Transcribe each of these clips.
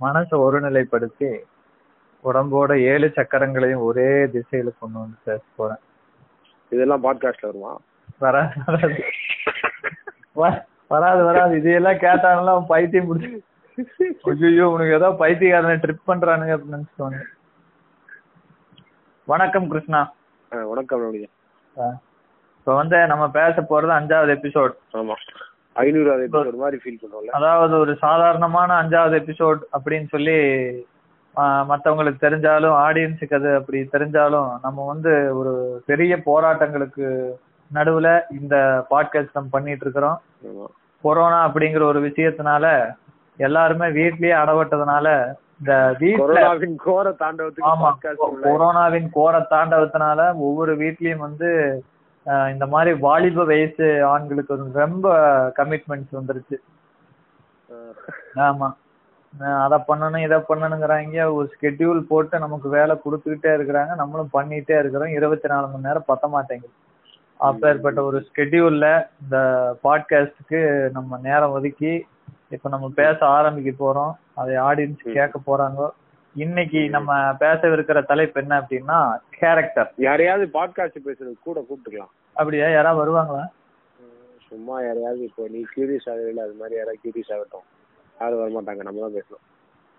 மனசை ஒருநிலைப்படுத்தி உடம்போட ஏழு சக்கரங்களையும் ஒரே திசையில கொண்டு வந்து பேச போறேன். இதெல்லாம் பாட்காஸ்ட்ல வருமா? வராது வராது. வராது இதையெல்லாம் கேட்டாங்கலாம் பைத்தியம் பிடிச்சி ஐயோ உனக்கு ஏதோ பைத்தியக்காரனை ட்ரிப் பண்றானுங்க அப்படின்னு நினைச்சுக்கோங்க வணக்கம் கிருஷ்ணா. வணக்கம் இப்போ வந்து நம்ம பேச போறது அஞ்சாவது எபிசோட் ஆமா. ஐநூறாவது எபிசோட் மாதிரி ஃபீல் பண்ணுவோம்ல. அதாவது ஒரு சாதாரணமான அஞ்சாவது எபிசோட் அப்படின்னு சொல்லி ஆஹ், மத்தவங்களுக்கு தெரிஞ்சாலும் ஆடியன்ஸுக்கு அது அப்படி தெரிஞ்சாலும் நம்ம வந்து ஒரு பெரிய போராட்டங்களுக்கு நடுவுல இந்த பாட்காஸ்ட் நம்ம பண்ணிட்டு இருக்கிறோம். கொரோனா அப்படிங்கிற ஒரு விஷயத்தினால எல்லாருமே வீட்லயே அடவட்டதுனால இந்த கொரோனாவின் கோர தாண்டவத்துக்கு ஆமா கொரோனாவின் கோர தாண்டவத்தினால ஒவ்வொரு வீட்லயும் வந்து இந்த மாதிரி வாலிப வயசு ஆண்களுக்கு வந்து ரொம்ப கமிட்மெண்ட்ஸ் வந்துருச்சு. ஆமா. அத பண்ணணும் இதை பண்ணணுங்கிறாங்க. ஒரு ஸ்கெட்யூல் போட்டு நமக்கு வேலை கொடுத்துக்கிட்டே இருக்கிறாங்க. நம்மளும் பண்ணிட்டே இருக்கிறோம். இருபத்தி நாலு மணி நேரம் பத்த மாட்டேங்குது. அப்பேற்பட்ட ஒரு ஸ்கெட்யூல்ல இந்த பாட்காஸ்டுக்கு நம்ம நேரம் ஒதுக்கி இப்ப நம்ம பேச ஆரம்பிக்க போறோம். அதை ஆடியன்ஸ் கேட்க போறாங்க. இன்னைக்கு நம்ம பேசவிருக்கிற தலைப்பு என்ன அப்படின்னா கேரக்டர் யாரையாவது பாட்காஸ்ட் பேசுறது கூட கூப்பிட்டுக்கலாம். அப்படியா? யாராவது வருவாங்களா? சும்மா யாரையாவது இப்போ நீ கியூரியஸ் ஆகல அது மாதிரி யாராவது கியூரியஸ் ஆகட்டும். யாரும் வர மாட்டாங்க நம்ம தான் பேசணும்.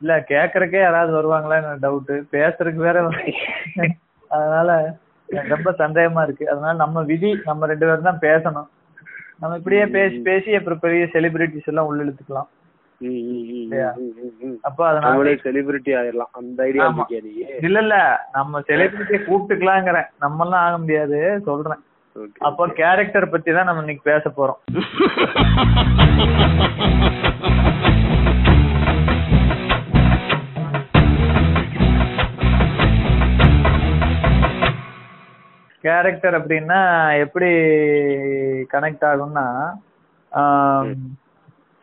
இல்ல கேக்குறக்கே யாராவது வருவாங்களான்னு டவுட் பேசுறதுக்கு வேற அதனால ரொம்ப சந்தேகமா இருக்கு. அதனால நம்ம விதி நம்ம ரெண்டு பேரும் தான் பேசணும். நம்ம இப்படியே பேசி பேசி அப்புறம் பெரிய செலிபிரிட்டிஸ் எல்லாம் உள்ள இழுத்துக்கலாம் அப்போ அதனால செலிபிரிட்டி ஆயிடலாம். அந்த ஐடியா இல்ல இல்ல. நம்ம செலிபிரிட்டியை கூப்பிட்டுக்கலாங்கிறேன். நம்ம எல்லாம் ஆக முடியாது சொல்றேன். அப்போ. கேரக்டர் பத்தி தான் நம்ம இன்னைக்கு பேச போறோம். கேரக்டர் அப்படின்னா எப்படி கனெக்ட் ஆகும்னா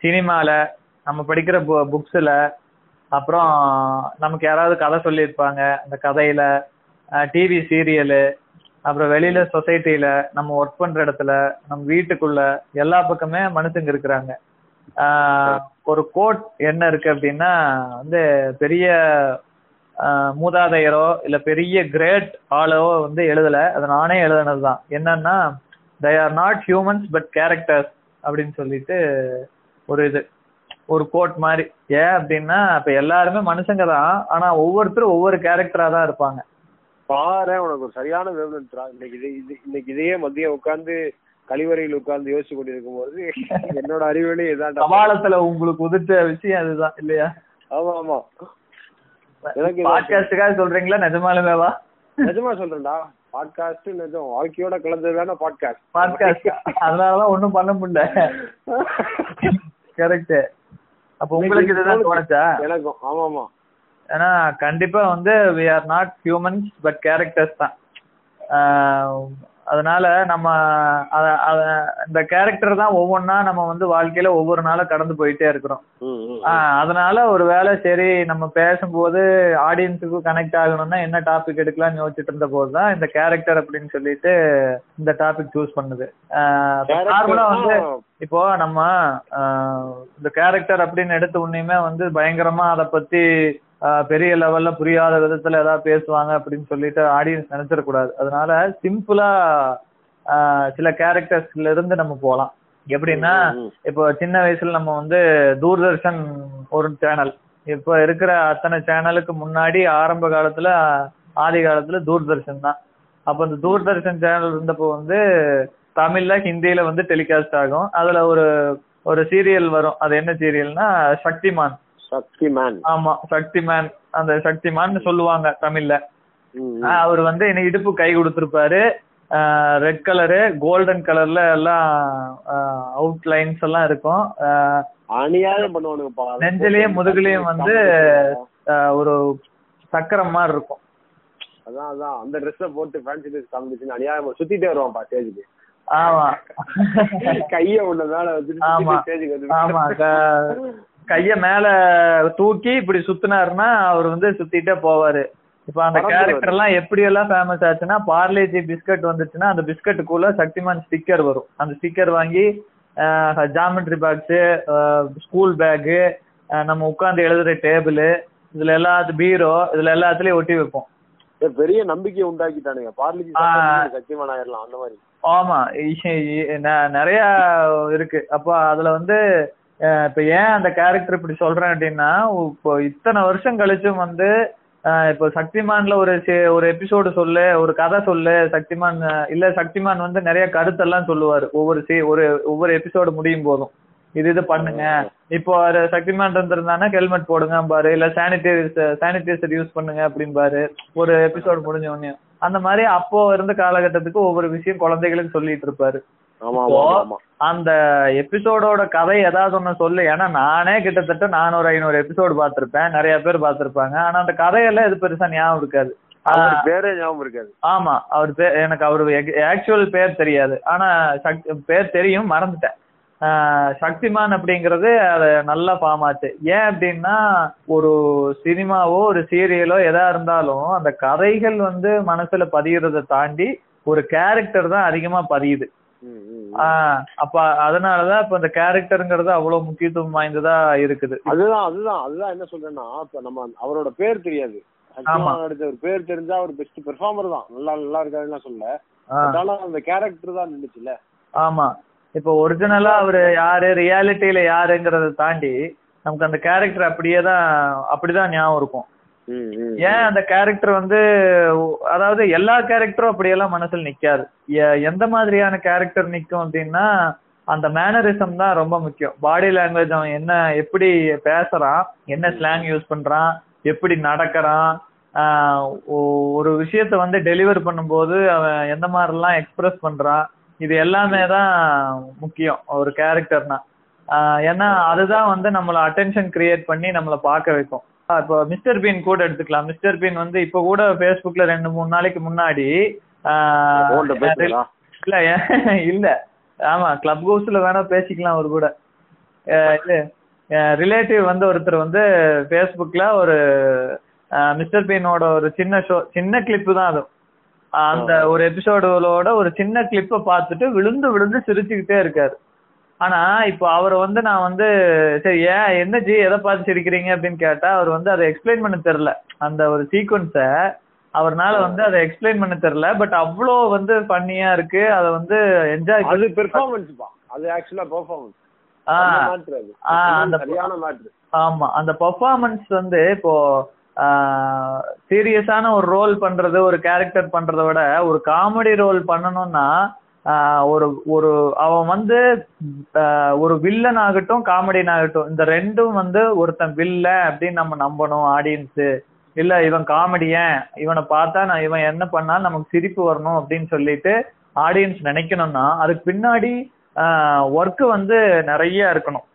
சினிமால நம்ம படிக்கிற புக்ஸ்ல அப்புறம் நமக்கு யாராவது கதை சொல்லியிருப்பாங்க அந்த கதையில டிவி சீரியலு அப்புறம் வெளியில சொசைட்டில நம்ம ஒர்க் பண்ற இடத்துல நம்ம வீட்டுக்குள்ள எல்லா பக்கமே மனுஷங்க இருக்கிறாங்க. ஒரு கோட் என்ன இருக்கு அப்படின்னா வந்து பெரிய மூதாதையரோ இல்ல பெரிய கிரேட் ஆளோ வந்து எழுதல. அது நானே எழுதுனதுதான். என்னன்னா they are not humans but characters அப்படின்னு சொல்லிட்டு ஒரு இது. ஒரு கோட் மாதிரி. ஏன் அப்படின்னா இப்ப எல்லாருமே மனுஷங்க தான் ஆனா ஒவ்வொருத்தரும் ஒவ்வொரு கேரக்டரா தான் இருப்பாங்க. பாரு உனக்கு ஒரு சரியான வேவ்லென்த்ரா இன்னைக்கு இது இன்னைக்கு இதையே மதியம் உட்கார்ந்து கழிவறையில் உட்கார்ந்து யோசிச்சு கொண்டிருக்கும் போது என்னோட அறிவிலே இதான்டா சவாலத்துல உங்களுக்கு உதிர்த்த விஷயம் அதுதான் இல்லையா? ஆமா ஆமா. எனக்கு பாட்காஸ்டுக்காக சொல்றீங்களா? நிஜமாலுமேவா நிஜமா சொல்றேன்டா. பாட்காஸ்ட் நிஜம். வாழ்க்கையோட கலந்தது தானே பாட்காஸ்ட் பாட்காஸ்ட் அதனாலதான் ஒண்ணும் பண்ண முடியல. கரெக்ட் அப்ப உங்களுக்கு இதுதான் தோணுச்சா எனக்கும் ஆமா ஆமா ஏன்னா கண்டிப்பா வந்து we are not humans but characters தான். அதனால நம்ம இந்த கேரக்டர் தான் ஒவ்வொன்றா நம்ம வந்து வாழ்க்கையில ஒவ்வொரு நாளும் கடந்து போயிட்டே இருக்கிறோம். அதனால ஒரு வேளை சரி நம்ம பேசும்போது ஆடியன்ஸுக்கும் கனெக்ட் ஆகணும்னா என்ன டாபிக் எடுக்கலாம்னு யோசிச்சுட்டு இருந்த போது தான் இந்த கேரக்டர் அப்படின்னு சொல்லிட்டு இந்த டாபிக் சூஸ் பண்ணுது. நார்மலா வந்து இப்போ நம்ம இந்த கேரக்டர் அப்படின்னு எடுத்த உடனேயுமே வந்து பயங்கரமா அதை பத்தி பெரிய லெவல்ல புரியாத விதத்துல ஏதாவது பேசுவாங்க அப்படின்னு சொல்லிட்டு ஆடியன்ஸ் நினைச்சிடக்கூடாது. அதனால சிம்பிளா சில கேரக்டர்ஸ்ல இருந்து நம்ம போலாம். எப்படின்னா. இப்போ சின்ன வயசுல நம்ம வந்து தூர்தர்ஷன் ஒரு சேனல் இப்போ இருக்கிற அத்தனை சேனலுக்கு முன்னாடி ஆரம்ப காலத்துல ஆதி காலத்துல தூர்தர்ஷன் தான். அப்ப இந்த தூர்தர்ஷன் சேனல் இருந்தப்போ வந்து தமிழ்ல ஹிந்தியில வந்து டெலிகாஸ்ட் ஆகும். அதுல ஒரு ஒரு சீரியல் வரும். அது என்ன சீரியல்னா சக்திமான். சக்தி மேன் ஆமா சக்திமான். அந்த சக்திமான் சொல்லுவாங்க தமிழ்ல. அவர் வந்து என்ன இடுப்பு கை கொடுத்திருப்பாரு. ரெட் கலரு கோல்டன் கலர்ல எல்லாம் அவுட் லைன்ஸ் எல்லாம் இருக்கும். நெஞ்சிலயும் முதுகுலயும் வந்து ஒரு சக்கரம் மாதிரி இருக்கும். அதான் அதான். அந்த ட்ரெஸ்ஸ போட்டு ஃபேன்சி ட்ரெஸ் காமிச்சு அநியாயம். சுத்திட்டே வருவான்ப்பா ஸ்டேஜுக்கு ஆமா. கைய ஒண்ணு மேல வச்சுட்டு ஆமா. கைய மேல தூக்கி இப்படி சுத்தினாருன்னா அவர் வந்து சுத்திட்டே போவாரு. இப்ப அந்த. கேரக்டர் எல்லாம் எப்படி எல்லாம் ஃபேமஸ் ஆச்சுன்னா பார்லேஜி பிஸ்கட் வந்துச்சுன்னா அந்த பிஸ்கட்டுக்குள்ள சக்திமான் ஸ்டிக்கர் வரும். அந்த ஸ்டிக்கர் வாங்கி ஜாமெட்ரி பாக்ஸ் ஸ்கூல் பேக்கு நம்ம உட்கார்ந்து எழுதுற டேபிள் இதுல எல்லாத்து பீரோ இதுல எல்லாத்துலயும் ஒட்டி வைப்போம். பெரிய நம்பிக்கை உண்டாக்கிட்டானுங்க. பார்லிஜி ஆ. சத்தியமான ஆயிரலாம் அந்த மாதிரி. ஆமா நிறைய இருக்கு. அப்போ அதுல வந்து இப்ப ஏன் அந்த கேரக்டர் இப்படி சொல்றேன் அப்படின்னா இப்போ இத்தனை வருஷம் கழிச்சும் வந்து இப்போ சக்திமான்ல ஒரு ஒரு எபிசோடு சொல்லு ஒரு கதை சொல்லு சக்திமான் இல்ல சக்திமான் வந்து நிறைய கருத்தெல்லாம் சொல்லுவாரு. ஒவ்வொரு சி ஒரு ஒவ்வொரு எபிசோடு முடியும் போதும். இது இது பண்ணுங்க. இப்போ சக்திமான் இருந்திருந்தானா ஹெல்மெட் போடுங்க பாரு இல்ல சானிடைசர் சானிடைசர் யூஸ் பண்ணுங்க அப்படிம்பாரு. ஒரு எபிசோடு முடிஞ்ச உடனே. அந்த மாதிரி அப்போ இருந்த காலகட்டத்துக்கு ஒவ்வொரு விஷயம் குழந்தைகளுக்கு சொல்லிட்டு இருப்பாரு. அந்த எபிசோடோட கதை ஏதாவது ஒண்ணு சொல்லு. ஏன்னா நானே கிட்டத்தட்ட நானூறு ஐநூறு எபிசோடு பார்த்திருப்பேன். நிறைய பேர் பார்த்திருப்பாங்க. ஆனா அந்த கதையெல்லாம் எது பெருசா ஞாபகம் இருக்காது. பேரே ஞாபகம் இருக்காது. ஆமா அவர் எனக்கு அவர் ஆக்சுவல் பேர் தெரியாது. ஆனா பேர் தெரியும் மறந்துட்டேன். சக்திமான் அப்படிங்கிறது அது நல்லா ஃபார்ம் ஆச்சு. ஏன் அப்படின்னா ஒரு சினிமாவோ ஒரு சீரியலோ எதா இருந்தாலும் அந்த கதைகள் வந்து மனசுல பதியறதை தாண்டி ஒரு கேரக்டர் தான் அதிகமா பதியுது. ஆஹ் அப்ப அதனாலதான் இப்ப இந்த கேரக்டருங்கிறது அவ்வளவு முக்கியத்துவம் வாய்ந்ததா இருக்குது. அதுதான் அதுதான் அதுதான் என்ன சொல்றேன்னா இப்ப நம்ம அவரோட பேர் தெரியாது. நடிச்ச ஒரு பேர் தெரிஞ்சா அவர் பெஸ்ட் பெர்ஃபார்மர் தான். நல்லா நல்லா இருக்காருன்னு சொல்ல. ஆஹ் அதனால அந்த கேரக்டர் தான் நின்றுச்சுல்ல ஆமா. இப்ப ஒரிஜினலா அவரு யாரு ரியாலிட்டியில யாருங்கிறத தாண்டி நமக்கு அந்த கேரக்டர் அப்படியே தான் அப்படிதான் ஞாபகம் இருக்கும். ஏன் அந்த கேரக்டர் வந்து அதாவது எல்லா கேரக்டரும் அப்படியெல்லாம் மனசுல நிக்காது. எந்த மாதிரியான கேரக்டர் நிக்கும் அப்படின்னா அந்த மேனரிசம் தான் ரொம்ப முக்கியம். பாடி லாங்குவேஜ் அவன் என்ன எப்படி பேசுறான் என்ன ஸ்லாங் யூஸ் பண்றான் எப்படி நடக்கிறான் ஒரு விஷயத்த வந்து டெலிவர் பண்ணும்போது அவன் எந்த மாதிரிலாம் எக்ஸ்பிரஸ் பண்றான் இது எல்லாமே தான் முக்கியம் ஒரு கேரக்டர்னா ஏன்னா அதுதான் வந்து நம்மள அட்டென்ஷன் கிரியேட் பண்ணி நம்மள பார்க்க வைக்கும். இப்போ மிஸ்டர் பீன் கூட எடுத்துக்கலாம். மிஸ்டர் பீன் வந்து இப்ப கூட ஃபேஸ்புக்ல ரெண்டு மூணு நாளைக்கு முன்னாடி இல்ல இல்ல ஆமா கிளப் ஹவுஸ்ல வேணா பேசிக்கலாம் அவர் கூட. இது ரிலேட்டிவ் வந்து ஒருத்தர் வந்து ஃபேஸ்புக்ல ஒரு மிஸ்டர் பீனோட ஒரு சின்ன ஷோ சின்ன கிளிப்பு தான் அது. அந்த ஒரு எபிசோடோட ஒரு சின்ன கிளிப்பை பார்த்துட்டு விழுந்து விழுந்து சிரிச்சுக்கிட்டே இருக்காரு. ஆனா இப்போ அவரை வந்து நான் வந்து சரி ஏன் என்ன ஜி எதை பார்த்து சிரிக்கிறீங்க அப்படின்னு கேட்டா அவர் வந்து அதை எக்ஸ்பிளைன் பண்ண தெரியல. அந்த ஒரு சீக்வன்ஸை அவர்னால வந்து அதை எக்ஸ்பிளைன் பண்ண தெரியல. பட் அவ்வளோ வந்து ஃபன்னியா இருக்கு. அதை வந்து என்ஜாய் அது பெர்ஃபார்மன்ஸ் அது ஆக்சுவலா பெர்ஃபார்மன்ஸ் ஆமா அந்த பெர்ஃபார்மன்ஸ் வந்து இப்போ சீரியஸான ஒரு ரோல் பண்றது ஒரு கேரக்டர் பண்ணுறத விட ஒரு காமெடி ரோல் பண்ணணும்னா ஒரு ஒரு அவன் வந்து ஒரு வில்லன் ஆகட்டும் காமெடியன் ஆகட்டும் இந்த ரெண்டும் வந்து ஒருத்தன் வில்ல அப்படின்னு நம்ம நம்பணும் ஆடியன்ஸு இல்ல இவன் காமெடியன் இவனை பார்த்தா நான் இவன் என்ன பண்ணாலும் நமக்கு சிரிப்பு வரணும் அப்படின்னு சொல்லிட்டு ஆடியன்ஸ் நினைக்கணும்னா அதுக்கு பின்னாடி ஒர்க்கு வந்து நிறைய இருக்கணும்.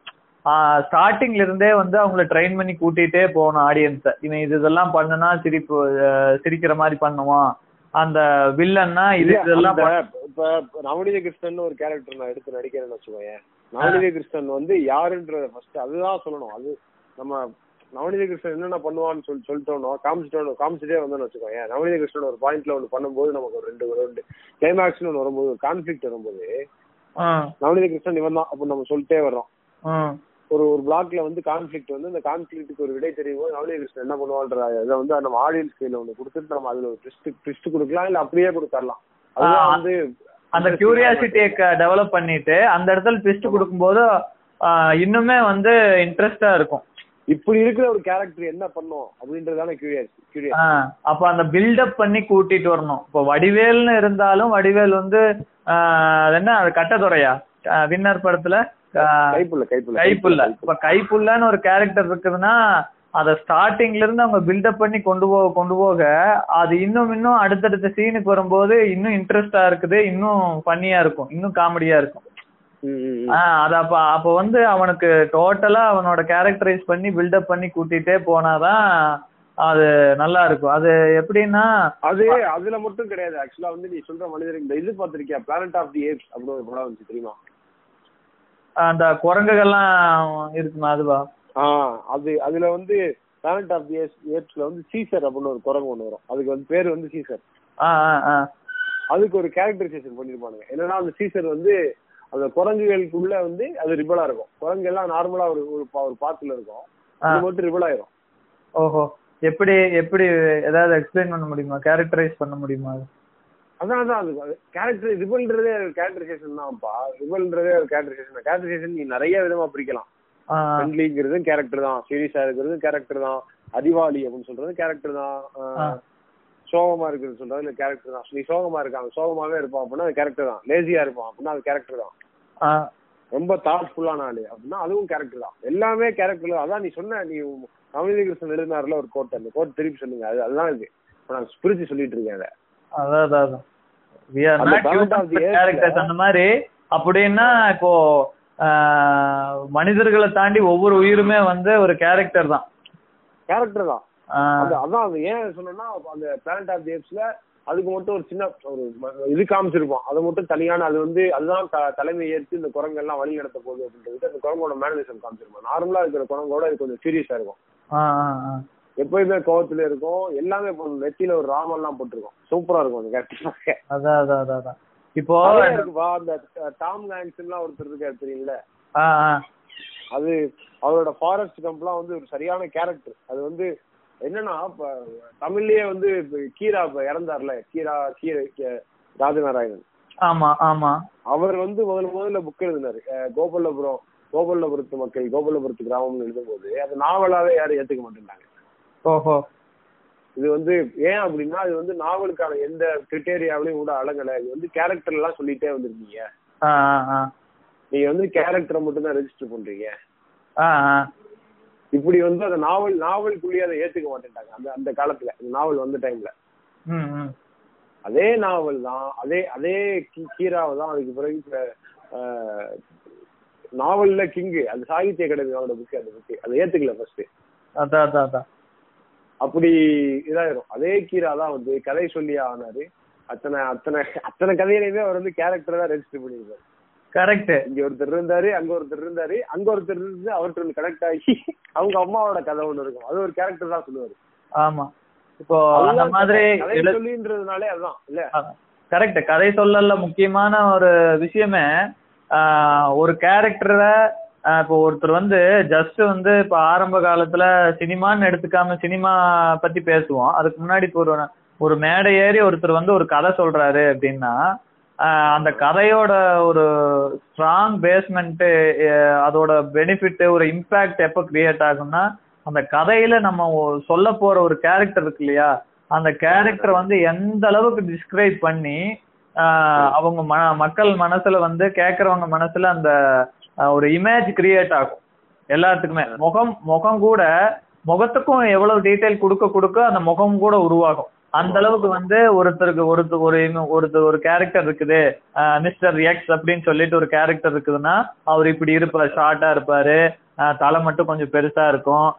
ஸ்டார்டிங்ல இருந்தே வந்து அவங்கள ட்ரெயின் பண்ணி கூட்டிட்டே போகணும் ஆடியன்ஸை இவன் இது இதெல்லாம் பண்ணுனா சிரிப்பு சிரிக்கிற மாதிரி பண்ணுவான். அந்த வில்லன்னா இது இதெல்லாம் இப்ப நவநீத கிருஷ்ணன் ஒரு கேரக்டர் நான் எடுத்து நடிக்கிறேன்னு வச்சுக்கோயேன். நவநீத கிருஷ்ணன் வந்து யாருன்றத ஃபர்ஸ்ட் அதுதான் சொல்லணும். அது நம்ம நவநீத கிருஷ்ணன் என்னென்ன பண்ணுவான்னு சொல்லி சொல்லிட்டோம் காமிச்சிட்டோம் காமிச்சிட்டே வந்தோம்னு வச்சுக்கோயேன். நவநீத கிருஷ்ணன் ஒரு பாயிண்ட்ல ஒன்று பண்ணும்போது நமக்கு ஒரு ரெண்டு ரெண்டு கிளைமேக்ஸ்னு ஒன்று வரும்போது கான்ஃபிளிக்ட் வரும்போது நவநீத கிருஷ்ணன் இவன் தான் அப்போ நம்ம சொல்லிட்டே வர்றோம். ஒரு ஒரு பிளாக்ல வந்து கான்ஃபிளிக்ட் வந்து அந்த கான்ஃபிளிக்ட்டுக்கு ஒரு விடை தெரியும் போது நவநீத கிருஷ்ணன் என்ன பண்ணுவான்ற இதை வந்து நம்ம ஆடியன்ஸ் கையில ஒன்று கொடுத்துட்டு நம்ம அதுல ஒரு ட்விஸ்ட் ட்விஸ்ட் கொடுக்கலாம் இல்ல அப்படியே கொடுத்துடலாம். அதுதான் வந்து அந்த கியூரியாசிட்டியை டெவலப் பண்ணிட்டு அந்த இடத்துல ட்விஸ்ட் கொடுக்கும்போது இன்னுமே வந்து இன்ட்ரெஸ்டா இருக்கும். இப்படி இருக்கிற ஒரு கேரக்டர் என்ன பண்ணும் அப்படின்றதான ஆஹ் அப்ப அந்த பில்டப் பண்ணி கூட்டிட்டு வரணும். இப்போ வடிவேல்னு இருந்தாலும் வடிவேல் வந்து அது என்ன அது கட்டதுறையா வின்னர் படத்துல கைப்புள்ள கைப்புள்ள கைப்புள்ள இப்ப கைப்புள்ளன்னு ஒரு கேரக்டர் இருக்குதுன்னா அத ஸ்டார்டிங்ல இருந்து அவங்க பில்டப் பண்ணி கொண்டு போக கொண்டு போக அது இன்னும் இன்னும் அடுத்தடுத்த சீனுக்கு வரும்போது இன்னும் இன்ட்ரெஸ்டா இருக்குது இன்னும் ஃபன்னியா இருக்கும் இன்னும் காமெடியா இருக்கும். அது அப்ப அப்ப வந்து அவனுக்கு டோட்டலா அவனோட கேரக்டரைஸ் பண்ணி பில்டப் பண்ணி கூட்டிட்டே போனாதான் அது நல்லா இருக்கும். அது எப்படின்னா அது அதுல மட்டும் கிடையாது. ஆக்சுவலா வந்து நீ சொல்ற மனிதர் இந்த இது பார்த்திருக்கியா? பிளானட் ஆஃப் தி ஏப்ஸ் அப்படின்னு ஒரு படம் வந்துச்சு தெரியுமா? அந்த குரங்குகள்லாம் இருக்குமா அதுவா? ஆ அது அதுல வந்து பிளானட் ஆஃப் தி ஏப்ஸ்ல வந்து சீசர் அப்படின்னு ஒரு குரங்கு ஒன்று வரும். அதுக்கு வந்து பேர் வந்து சீசர் அதுக்கு ஒரு கேரக்டரைசேஷன் பண்ணிருப்பானுங்க. என்னன்னா அந்த சீசர் வந்து அந்த குரங்குகளுக்குள்ள வந்து அது ரிபலா இருக்கும். குரங்கு எல்லாம் நார்மலா ஒரு ஒரு பாத்துல இருக்கும். அது மட்டும் ரிவல் ஆயிரும். ஓஹோ. எப்படி எப்படி ஏதாவது எக்ஸ்பிளைன் பண்ண முடியுமா? கேரக்டரைஸ் பண்ண முடியுமா? அதான் அதான் அது கேரக்டர் ரிவல்ன்றதே ஒரு கேரக்டரைசேஷன் தான்ப்பா. ரிவல்ன்றதே ஒரு கேரக்டரைசேஷன் கேரக்டரைசேஷன் நீ நிறைய விதமா பிரிக்கலாம். ஃப்ரெண்ட்லிங்கிறது கேரக்டர் தான். சீரியஸா இருக்கிறது கேரக்டர் தான். அறிவாளி அப்படின்னு சொல்றது கேரக்டர் தான். சோகமா இருக்கிறது சொல்றது இல்ல கேரக்டர் தான். நீ சோகமா இருக்காங்க சோகமாவே இருப்பான் அப்படின்னா அது கேரக்டர் தான். லேசியா இருப்பான் அப்படின்னா அது கேரக்டர் தான். ரொம்ப தாட்ஃபுல்லான ஆளு அப்படின்னா அதுவும் கேரக்டர் தான். எல்லாமே கேரக்டர் தான். அதான் நீ சொன்ன நீ நவநீத கிருஷ்ணன் எழுதினார்ல ஒரு கோட் அந்த கோட் திருப்பி சொல்லுங்க. அது அதுதான் இது. இப்போ நான் பிரிச்சு சொல்லிட்டு இருக்கேன் அதை. அதான் அதான் அதான். We are அந்த not characters மாதிரி. அப்படின்னா இப்போ மனிதர்களை தாண்டி ஒவ்வொரு உயிருமே வந்து ஒரு கேரக்டர் தான். கேரக்டர் தான். அதான் அது. ஏன் சொன்னேன்னா அந்த பிளானட் ஆஃப் தேப்ஸ்ல அதுக்கு மட்டும் ஒரு சின்ன ஒரு இது காமிச்சிருப்போம் அது மட்டும் தனியான அது வந்து அதுதான் த- தலைமை ஏற்று இந்த குரங்கெல்லாம் வழி நடத்த போகுது அப்படின்றது அந்த குரங்கோட மேனரிசம் காமிச்சிருப்போம் நார்மலா இருக்கிற குரங்கோட இது கொஞ்சம் சீரியஸா இருக்கும். எப்பயுமே கோவத்துல இருக்கும். எல்லாமே பண்ணும் நெத்தியில ஒரு ராமெல்லாம் போட்டிருக்கும். சூப்பரா இருக்கும் அந்த கேரக்டர் அதான் அதான் அதான் அதான். இப்போ இருக்குப்பா அந்த டாம் ஹாங்க்ஸ்லாம் ஒருத்தர் இருக்காரு தெரியல. அது அவரோட ஃபாரஸ்ட் கம்ப்லாம் வந்து ஒரு சரியான கேரக்டர் அது வந்து என்னன்னா தமிழ்லயே வந்து கீரா இறந்தார்ல. கீரா கீரை ராஜநாராயணன். ஆமா ஆமா. அவர் வந்து முதல்ல முதல்ல புக் எழுதினாரு. கோபாலபுரம் கோபாலபுரத்து மக்கள் கோபாலபுரத்து கிராமம்னு எழுதும்போது அது நாவலாவே யாரும் ஏத்துக்க மாட்டேன்டாங்க ஓஹோ இது வந்து ஏன் அப்படின்னா இது வந்து நாவலுக்கான எந்த கிரிட்டேரியாவிலையும் கூட அழகல இது வந்து கேரக்டர் எல்லாம் சொல்லிட்டே வந்திருக்கீங்க. நீங்க வந்து கேரக்டரை மட்டும் தான் ரெஜிஸ்டர் பண்றீங்க. இப்படி வந்து அந்த நாவல் நாவலுக்குள்ளேயே அதை ஏத்துக்க மாட்டேன்ட்டாங்க. அந்த அந்த காலத்துல நாவல் வந்த டைம்ல. அதே நாவல் தான் அதே அதே கீராவை தான் அதுக்கு பிறகு நாவல்ல கிங்கு அது சாகித்ய அகாடமியோட புக்கு அந்த புக்கு அதை ஏத்துக்கல ஃபர்ஸ்ட் அதான் அதான். அப்படி இதாயிரும். அதே கீரா தான் வந்து கதை சொல்லி ஆனாரு. அத்தனை அத்தனை அத்தனை கதையிலையுமே அவர் வந்து கேரக்டர் தான் ரெஜிஸ்டர் பண்ணிருக்காரு கரெக்ட் இங்க ஒருத்தர் இருந்தாரு அங்க ஒருத்தர் இருந்தாரு அங்க ஒருத்தர் இருந்து அவர்கிட்ட கனெக்ட் ஆகி அவங்க அம்மாவோட கதை ஒண்ணு இருக்கும். அது ஒரு கேரக்டர் தான் சொல்லுவாரு. ஆமா. இப்போ அந்த மாதிரி சொல்லின்றதுனாலே அதுதான் இல்ல? கரெக்ட் கதை சொல்லல முக்கியமான ஒரு விஷயமே ஒரு கேரக்டரை இப்போ ஒருத்தர் வந்து ஜஸ்ட் வந்து இப்போ ஆரம்ப காலத்துல சினிமான்னு எடுத்துக்காம சினிமா பத்தி பேசுவோம். அதுக்கு முன்னாடி இப்போ ஒரு ஒரு மேடை ஏறி ஒருத்தர் வந்து ஒரு கதை சொல்றாரு அப்படின்னா அந்த கதையோட ஒரு ஸ்ட்ராங் பேஸ்மெண்ட் அதோட பெனிஃபிட் ஒரு இம்பாக்ட் எப்போ கிரியேட் ஆகும்னா அந்த கதையில நம்ம சொல்ல போற ஒரு கேரக்டர் இருக்கு இல்லையா அந்த கேரக்டர் வந்து எந்த அளவுக்கு டிஸ்கிரைப் பண்ணி அவங்க ம மக்கள் மனசுல வந்து கேக்குறவங்க மனசுல அந்த ஒரு இமேஜ் கிரியேட் ஆகும். எல்லாத்துக்குமே. முகம் முகம் கூட முகத்துக்கும் எவ்வளவு டீடைல் கொடுக்க கொடுக்க அந்த முகம் கூட உருவாகும். அந்த அளவுக்கு வந்து ஒருத்தருக்கு ஒருத்தர் ஒரு ஒருத்தர் ஒரு கேரக்டர் இருக்குது. மிஸ்டர் எக்ஸ் அப்படின்னு சொல்லிட்டு ஒரு கேரக்டர் இருக்குதுன்னா அவர் இப்படி இருப்பார் ஷார்ட்டா இருப்பாரு. தலை மட்டும் கொஞ்சம் பெருசா இருக்கும்.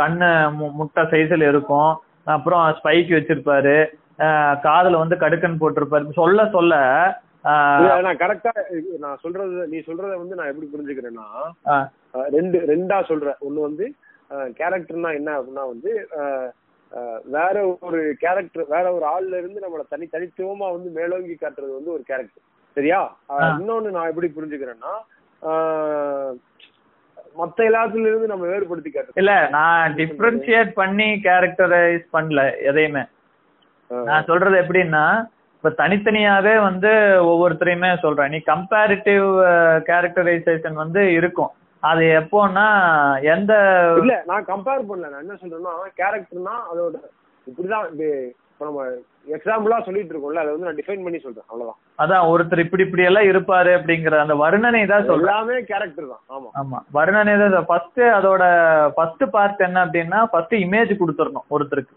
கண்ணு முட்டை சைஸ்ல இருக்கும். அப்புறம் ஸ்பைக் வச்சிருப்பாரு. காதுல வந்து கடுக்கன் போட்டிருப்பாரு. சொல்ல சொல்ல நான் கரெக்டா நான் சொல்றது நீ சொல்றத வந்து நான் எப்படி புரிஞ்சுக்கிறேன்னா ரெண்டு ரெண்டா சொல்றேன். ஒண்ணு வந்து கேரக்டர்னா என்ன அப்படின்னா வந்து வேற ஒரு கேரக்டர் வேற ஒரு ஆள்ல இருந்து நம்மள தனி தனித்துவமா வந்து மேலோங்கி காட்டுறது வந்து ஒரு கேரக்டர் சரியா. இன்னொன்னு நான் எப்படி புரிஞ்சுக்கிறேன்னா மத்த எல்லாத்துல இருந்து நம்ம வேறுபடுத்தி காட்டுறது. இல்ல நான் டிஃபரன்ஷியேட் பண்ணி கேரக்டரைஸ் பண்ணல எதையுமே. நான் சொல்றது எப்படின்னா இப்ப தனித்தனியாவே வந்து ஒவ்வொருத்தரையுமே சொல்றேன். நீ கம்பேரிட்டிவ் கேரக்டரைசேஷன் வந்து இருக்கும். அது எப்போன்னா எந்த இல்ல நான் கம்பேர் பண்ணல. நான் என்ன சொல்றேன்னா கேரக்டர்னா அதோட இப்படிதான் இப்ப நம்ம எக்ஸாம்பிளா சொல்லிட்டு இருக்கோம்ல அதை வந்து நான் டிஃபைன் பண்ணி சொல்றேன். அவ்வளவுதான். அதான் ஒருத்தர் இப்படி இப்படி எல்லாம் இருப்பாரு அப்படிங்கிற அந்த வர்ணனை தான் சொல்றேன். எல்லாமே கேரக்டர் தான். ஆமா. ஆமா. வர்ணனை தான் ஃபர்ஸ்ட் அதோட ஃபர்ஸ்ட் பார்ட் என்ன அப்படின்னா ஃபர்ஸ்ட் இமேஜ் கொடுத்துடணும் ஒருத்தருக்கு.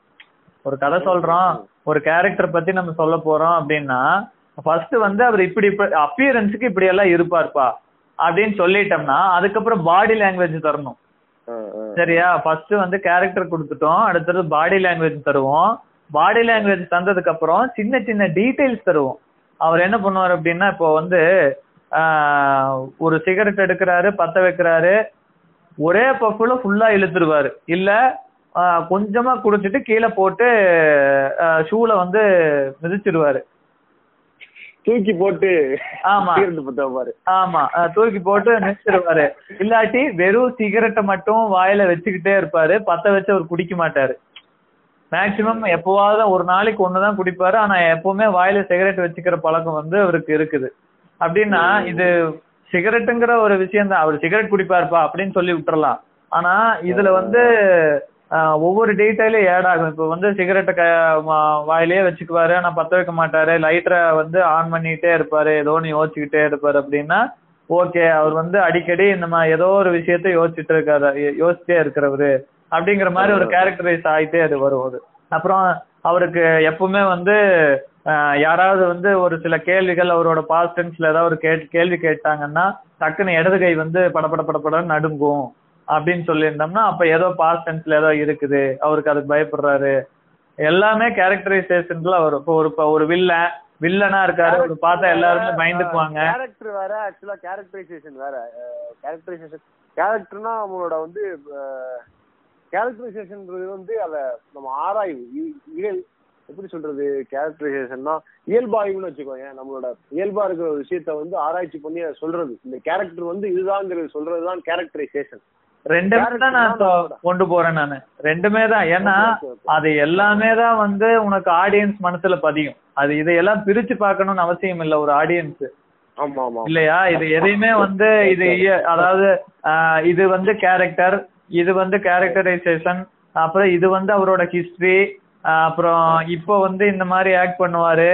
ஒரு கதை சொல்றோம் ஒரு கேரக்டர் பத்தி நம்ம சொல்ல போறோம் அப்படின்னா ஃபர்ஸ்ட் வந்து அவர் இப்படி அப்பியரன்ஸுக்கு இப்படி எல்லாம் இருப்பார்ப்பா அப்படின்னு சொல்லிட்டோம்னா அதுக்கப்புறம் பாடி லாங்குவேஜ் தரணும். சரியா? ஃபர்ஸ்ட் வந்து கேரக்டர் கொடுத்துட்டோம் அடுத்தது பாடி லாங்குவேஜ் தருவோம். பாடி லாங்குவேஜ் தந்ததுக்கு அப்புறம் சின்ன சின்ன டீடைல்ஸ் தருவோம். அவர் என்ன பண்ணுவார் அப்படின்னா இப்போ வந்து ஒரு சிகரெட் எடுக்கிறாரு பத்த வைக்கிறாரு ஒரே பஃப்ல ஃபுல்லா இழுத்துருவாரு. இல்ல கொஞ்சமா குடிச்சிட்டு கீழே போட்டு ஷூல வந்து மிதிச்சிருவாரு. தூக்கி போட்டு ஆமா. பாரு ஆமா. தூக்கி போட்டு நிறுத்திடுவாரு இல்லாட்டி வெறும் சிகரெட்டை மட்டும் வாயில வச்சுக்கிட்டே இருப்பாரு. பத்த வச்சு அவர் குடிக்க மாட்டாரு. மேக்சிமம் எப்பவாவது ஒரு நாளைக்கு ஒண்ணுதான் குடிப்பாரு. ஆனா எப்பவுமே வாயில சிகரெட் வச்சுக்கிற பழக்கம் வந்து அவருக்கு இருக்குது. அப்படின்னா இது சிகரெட்டுங்கிற ஒரு விஷயம் தான் அவர் சிகரெட் குடிப்பாருப்பா அப்படின்னு சொல்லி விட்டுறலாம். ஆனா இதுல வந்து ஒவ்வொரு டீட்டெயிலும் ஏட் ஆகும். இப்போ வந்து சிகரெட்டை க வாயிலேயே வச்சுக்குவாரு. ஆனா பத்த வைக்க மாட்டாரு. லைட்டரை வந்து ஆன் பண்ணிட்டே இருப்பாரு. ஏதோ ஒன்று யோசிச்சுக்கிட்டே இருப்பாரு அப்படின்னா ஓகே அவர் வந்து அடிக்கடி இந்த மாதிரி ஏதோ ஒரு விஷயத்த யோசிச்சுட்டு இருக்காரு. யோ- யோசிச்சிட்டே இருக்கிறவரு. அப்படிங்கிற மாதிரி ஒரு கேரக்டரைஸ் ஆயிட்டே அது வரும் அது. அப்புறம் அவருக்கு எப்பவுமே வந்து யாராவது வந்து ஒரு சில கேள்விகள் அவரோட பாஸ்ட் டென்ஸ்ல ஏதாவது ஒரு கேள்வி கேட்டாங்கன்னா டக்குன்னு இடது கை வந்து படபட படபடன்னு நடுங்கும். அப்படின்னு சொல்லியிருந்தோம்னா அப்ப ஏதோ பாஸ்ட் டென்ஸ்ல ஏதோ இருக்குது. அவருக்கு அதுக்கு பயப்படுறாரு. எல்லாமே கேரக்டரைசேஷன்ல வரும். இப்போ ஒரு ஒரு வில்லன் வில்லனா இருக்காரு. ஒரு பார்த்தா எல்லாருமே பயந்துக்குவாங்க. கேரக்டர் வேற ஆக்சுவலா கேரக்டரைசேஷன் வேற. கேரக்டரைசேஷன் கேரக்டர்னா அவங்களோட வந்து கேரக்டரைசேஷன்ன்றது வந்து அத நம்ம ஆராய்வு இயல் எப்படி சொல்றது கேரக்டரைசேஷன்னா இயல்பாய்வுன்னு வச்சுக்கோங்க நம்மளோட இயல்பா இருக்கிற ஒரு விஷயத்த வந்து ஆராய்ச்சி பண்ணி அதை சொல்றது. இந்த கேரக்டர் வந்து இதுதாங்கிறது சொல்றதுதான் கேரக்டரைசேஷன் ரெண்டுமே தான் நான் கொண்டு போறேன் நானு. ரெண்டுமே தான். ஏன்னா அது எல்லாமே தான் வந்து உனக்கு ஆடியன்ஸ் மனசுல பதியும். அது இதையெல்லாம் பிரிச்சு பார்க்கணும்னு அவசியம் இல்லை ஒரு ஆடியன்ஸ் இல்லையா? இது எதையுமே வந்து இது அதாவது இது வந்து கேரக்டர் இது வந்து கேரக்டரைசேஷன் அப்புறம் இது வந்து அவரோட ஹிஸ்டரி அப்புறம் இப்போ வந்து இந்த மாதிரி ஆக்ட் பண்ணுவாரு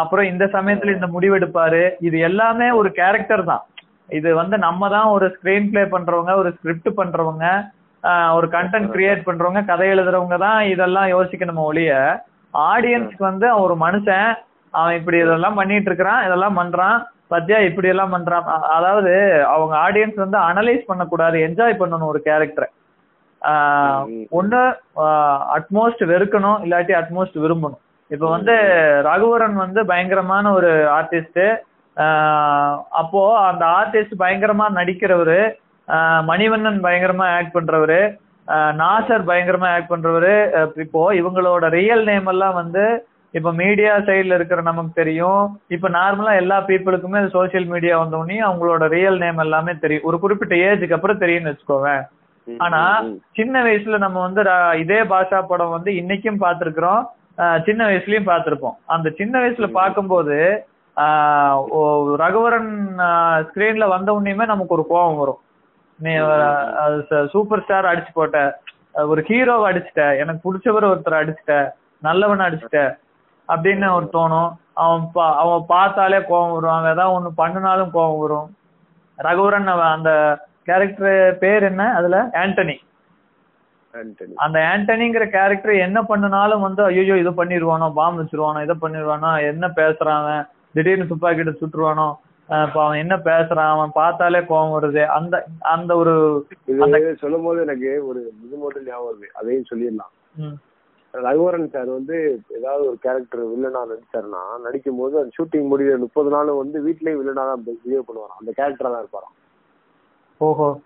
அப்புறம் இந்த சமயத்துல இந்த முடிவெடுப்பாரு. இது எல்லாமே ஒரு கேரக்டர் தான். இது வந்து நம்ம தான் ஒரு ஸ்கிரீன் பிளே பண்றவங்க ஒரு ஸ்கிரிப்ட் பண்றவங்க ஒரு கண்டென்ட் கிரியேட் பண்றவங்க கதை எழுதுறவங்க தான் இதெல்லாம் யோசிக்கணுமே ஒழிய ஆடியன்ஸ்க்கு வந்து ஒரு மனுஷன் அவன் இப்படி இதெல்லாம் பண்ணிட்டு இருக்கிறான் இதெல்லாம் பண்றான் பத்தியா இப்படி எல்லாம் பண்றான். அதாவது அவங்க ஆடியன்ஸ் வந்து அனலைஸ் பண்ணக்கூடாது என்ஜாய் பண்ணணும் ஒரு கேரக்டரை. ஒண்ணு அட்மோஸ்ட் வெறுக்கணும் இல்லாட்டி அட்மோஸ்ட் விரும்பணும். இப்ப வந்து ரகுவரன் வந்து பயங்கரமான ஒரு ஆர்டிஸ்ட் அப்போ அந்த ஆர்டிஸ்ட் பயங்கரமா நடிக்கிறவரு மணிவண்ணன் பயங்கரமா ஆக்ட் பண்றவரு நாசர் பயங்கரமா ஆக்ட் பண்றவரு இப்போ இவங்களோட ரியல் நேம் எல்லாம் வந்து இப்ப மீடியா சைடுல இருக்கிற நமக்கு தெரியும். இப்ப நார்மலா எல்லா பீப்புளுக்குமே சோசியல் மீடியா வந்தோடனே அவங்களோட ரியல் நேம் எல்லாமே தெரியும். ஒரு குறிப்பிட்ட ஏஜுக்கு அப்புறம் தெரியும்னு வச்சுக்கோவேன். ஆனா சின்ன வயசுல நம்ம வந்து இதே பாஷா படம் வந்து இன்னைக்கும் பார்த்திருக்கிறோம். சின்ன வயசுலயும் பார்த்திருப்போம். அந்த சின்ன வயசுல பார்க்கும்போது ரகுவரன் ஸ்கிரீன்ல வந்த உடனேயுமே நமக்கு ஒரு கோபம் வரும். நீ சூப்பர் ஸ்டார் அடிச்சு போட்ட ஒரு ஹீரோவை அடிச்சிட்ட எனக்கு பிடிச்சவர் ஒருத்தர் அடிச்சிட்ட நல்லவன் அடிச்சிட்ட அப்படின்னு ஒரு தோணும். அவன் பா- அவன் பார்த்தாலே கோபம் வரும். அவன் ஏதாவது ஒண்ணு பண்ணினாலும் கோபம் வரும். ரகுவரன் அவன் அந்த கேரக்டர் பேர் என்ன? அதுல ஆண்டனி. ஆண்டனி. அந்த ஆண்டனிங்கிற கேரக்டர் என்ன பண்ணுனாலும் வந்து ஐயோ இதை பண்ணிடுவானோ பாம்பு வச்சிருவானோ இதை பண்ணிடுவானோ என்ன பேசுறான் திடீர்னு துப்பாக்கிட்ட சுட்டுருவானோ? அஹ் இப்ப அவன் என்ன பேசுறான்? அவன் பார்த்தாலே கோவம் வருது. அந்த அந்த ஒரு சொல்லும் போது எனக்கு ஒரு இது மட்டும் ஞாபகம் வருது. அதையும் சொல்லிடலாம். ரகுவரன் சார் வந்து ஏதாவது ஒரு கேரக்டர் வில்லனா நடிச்சாருன்னா நடிக்கும் போது அந்த ஷூட்டிங் முடிகிற முப்பது நாள் வந்து வீட்லயும் வில்லனா தான் பிஹேவ் பண்ணுவாராம். அந்த கேரக்டரா தான் இருப்பாராம். ஓஹோ.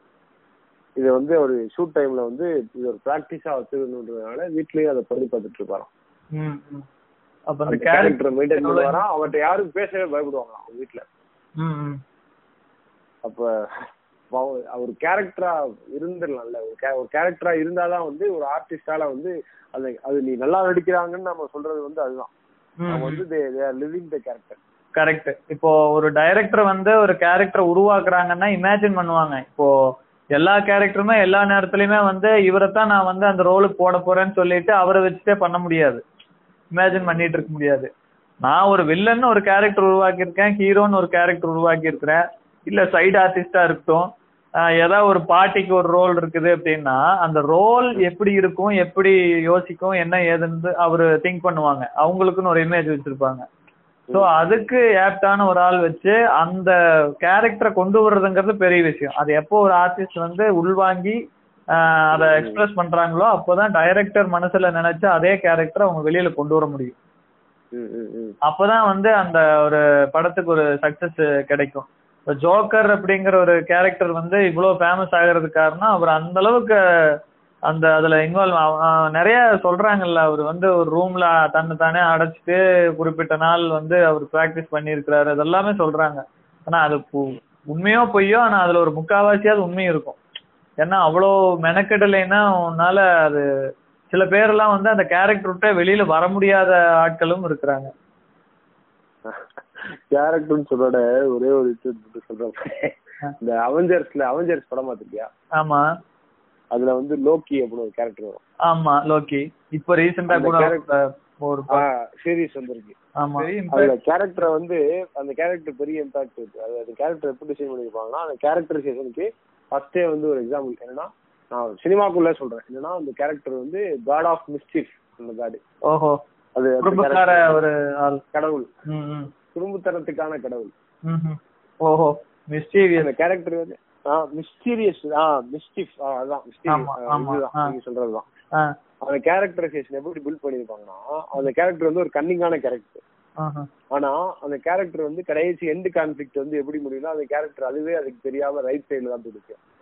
இது வந்து ஒரு ஷூட் டைம்ல வந்து இது ஒரு பிராக்டிஸா வச்சிருந்ததுனால வீட்லயும் அதை பண்ணி பார்த்துட்டு இருப்பாராம். அப்ப அந்த கேரக்டர் மெயின்டைன் பண்ணுவாராம் அவர்கிட்ட யாரும் பேசவே பயப்படுவாங்களாம் அவங்க ம். அப்ப அவ- அவர் கேரக்டரா இருந்துடலாம்ல. ஒரு கேரக்டரா இருந்தாதான் வந்து ஒரு ஆர்டிஸ்டால வந்து அது அது நீ நல்லா நடிக்கிறாங்கன்னு நம்ம சொல்றது வந்து அதுதான். அவங்க. வந்து they are living the character correct இப்போ ஒரு டைரக்டர் வந்து ஒரு கேரக்டர் உருவாக்குறாங்கன்னா இமேஜின் பண்ணுவாங்க. இப்போ எல்லா கேரக்டருமே எல்லா நேரத்துலயுமே வந்து இவரைத்தான் நான் வந்து அந்த ரோலுக்கு போட போறேன்னு சொல்லிட்டு அவரை வச்சுட்டே பண்ண முடியாது. இமேஜின் பண்ணிட்டு இருக்க முடியாது. நான் ஒரு வில்லன் ஒரு கேரக்டர் உருவாக்கியிருக்கேன் ஹீரோன்னு ஒரு கேரக்டர் உருவாக்கி இருக்கிறேன் இல்ல சைடு ஆர்டிஸ்டா இருக்கட்டும் ஏதாவது ஒரு பாட்டிக்கு ஒரு ரோல் இருக்குது அப்படின்னா அந்த ரோல் எப்படி இருக்கும் எப்படி யோசிக்கும் என்ன ஏதுன்னு அவரு திங்க் பண்ணுவாங்க. அவங்களுக்குன்னு ஒரு இமேஜ் வச்சிருப்பாங்க. சோ அதுக்கு ஆப்டான ஒரு ஆள் வச்சு அந்த கேரக்டரை கொண்டு வர்றதுங்கிறது பெரிய விஷயம். அது எப்போ ஒரு ஆர்டிஸ்ட் வந்து உள்வாங்கி அதை எக்ஸ்பிரஸ் பண்றாங்களோ அப்போதான் டைரக்டர் மனசுல நினைச்சு அதே கேரக்டரை அவங்க வெளியில கொண்டு வர முடியும். அப்பதான் வந்து அந்த ஒரு படத்துக்கு ஒரு சக்சஸ் கிடைக்கும். இப்போ ஜோக்கர் அப்படிங்கிற ஒரு கேரக்டர் வந்து இவ்வளவு ஃபேமஸ் ஆகிறதுக்கு காரணம் அவர் அந்த அளவுக்கு அந்த அதுல இன்வால்வ் நிறைய சொல்றாங்கல்ல அவர் வந்து ஒரு ரூம்ல தன்னை தானே அடைச்சிட்டு குறிப்பிட்ட நாள் வந்து அவர் பிராக்டிஸ் பண்ணியிருக்கிறாரு அதெல்லாமே சொல்றாங்க. ஆனா அது உண்மையோ பொய்யோ ஆனா அதுல ஒரு முக்காவாசியாவது உண்மை இருக்கும். ஏன்னா அவ்வளோ மெனக்கெடலைன்னா உன்னால அது சில பேரெல்லாம் வந்து அந்த கேரக்டர் விட்டு வெளியில வர முடியாத ஆட்களும் இருக்கிறாங்க. கேரக்டர்னு சொல்றோட ஒரே ஒரு மட்டும் சொல்றேன் இந்த அவெஞ்சர்ஸ்ல அவெஞ்சர்ஸ் படம் பார்த்திருக்கியா? ஆமா. அதுல வந்து லோக்கி அப்படின்னு ஒரு கேரக்டர் வரும். ஆமா லோக்கி இப்ப ரீசெண்டா அந்த கூட ஒரு சீரிஸ் வந்திருக்கு. ஆமா. அதுல கேரக்டரை வந்து அந்த கேரக்டர் பெரிய இம்பாக்ட் இருக்கு. அது அந்த கேரக்டர் எப்படி டிசைன் பண்ணிருப்பாங்கன்னா அந்த கேரக்டரைசேஷனுக்கு ஃபர்ஸ்டே வந்து ஒரு எக்ஸாம்பிள் என்னன்னா நான் சினிமாக்குள்ள சொல்றேன். என்னன்னா அந்த கேரக்டர் வந்து காட் ஆஃப் மிஸ்டிஃப் அந்த காடு ஓஹோ. அது ஒரு கடவுள். குடும்பத்தனத்துக்கான கடவுள். ஓஹோ. மிஸ்டீரியஸ் அந்த கேரக்டர் வந்து ஆ மிஸ்டீரியஸ் ஆ மிஸ்டிஃப் அதான் மிஸ்டீரியஸ் சொல்றதுதான். அந்த கேரக்டரைசேஷன் எப்படி பில்ட் பண்ணிருப்பாங்கன்னா அந்த கேரக்டர் வந்து ஒரு கன்னிங்கான கேரக்டர் ஆனா அந்த கேரக்டர் வந்து கடைசி எண்டு கான்ஃபிளிக்ட் வந்து எப்படி முடியும்னா அந்த கேரக்டர் அதுவே அதுக்கு தெரியாம ரைட் சைடுல தான்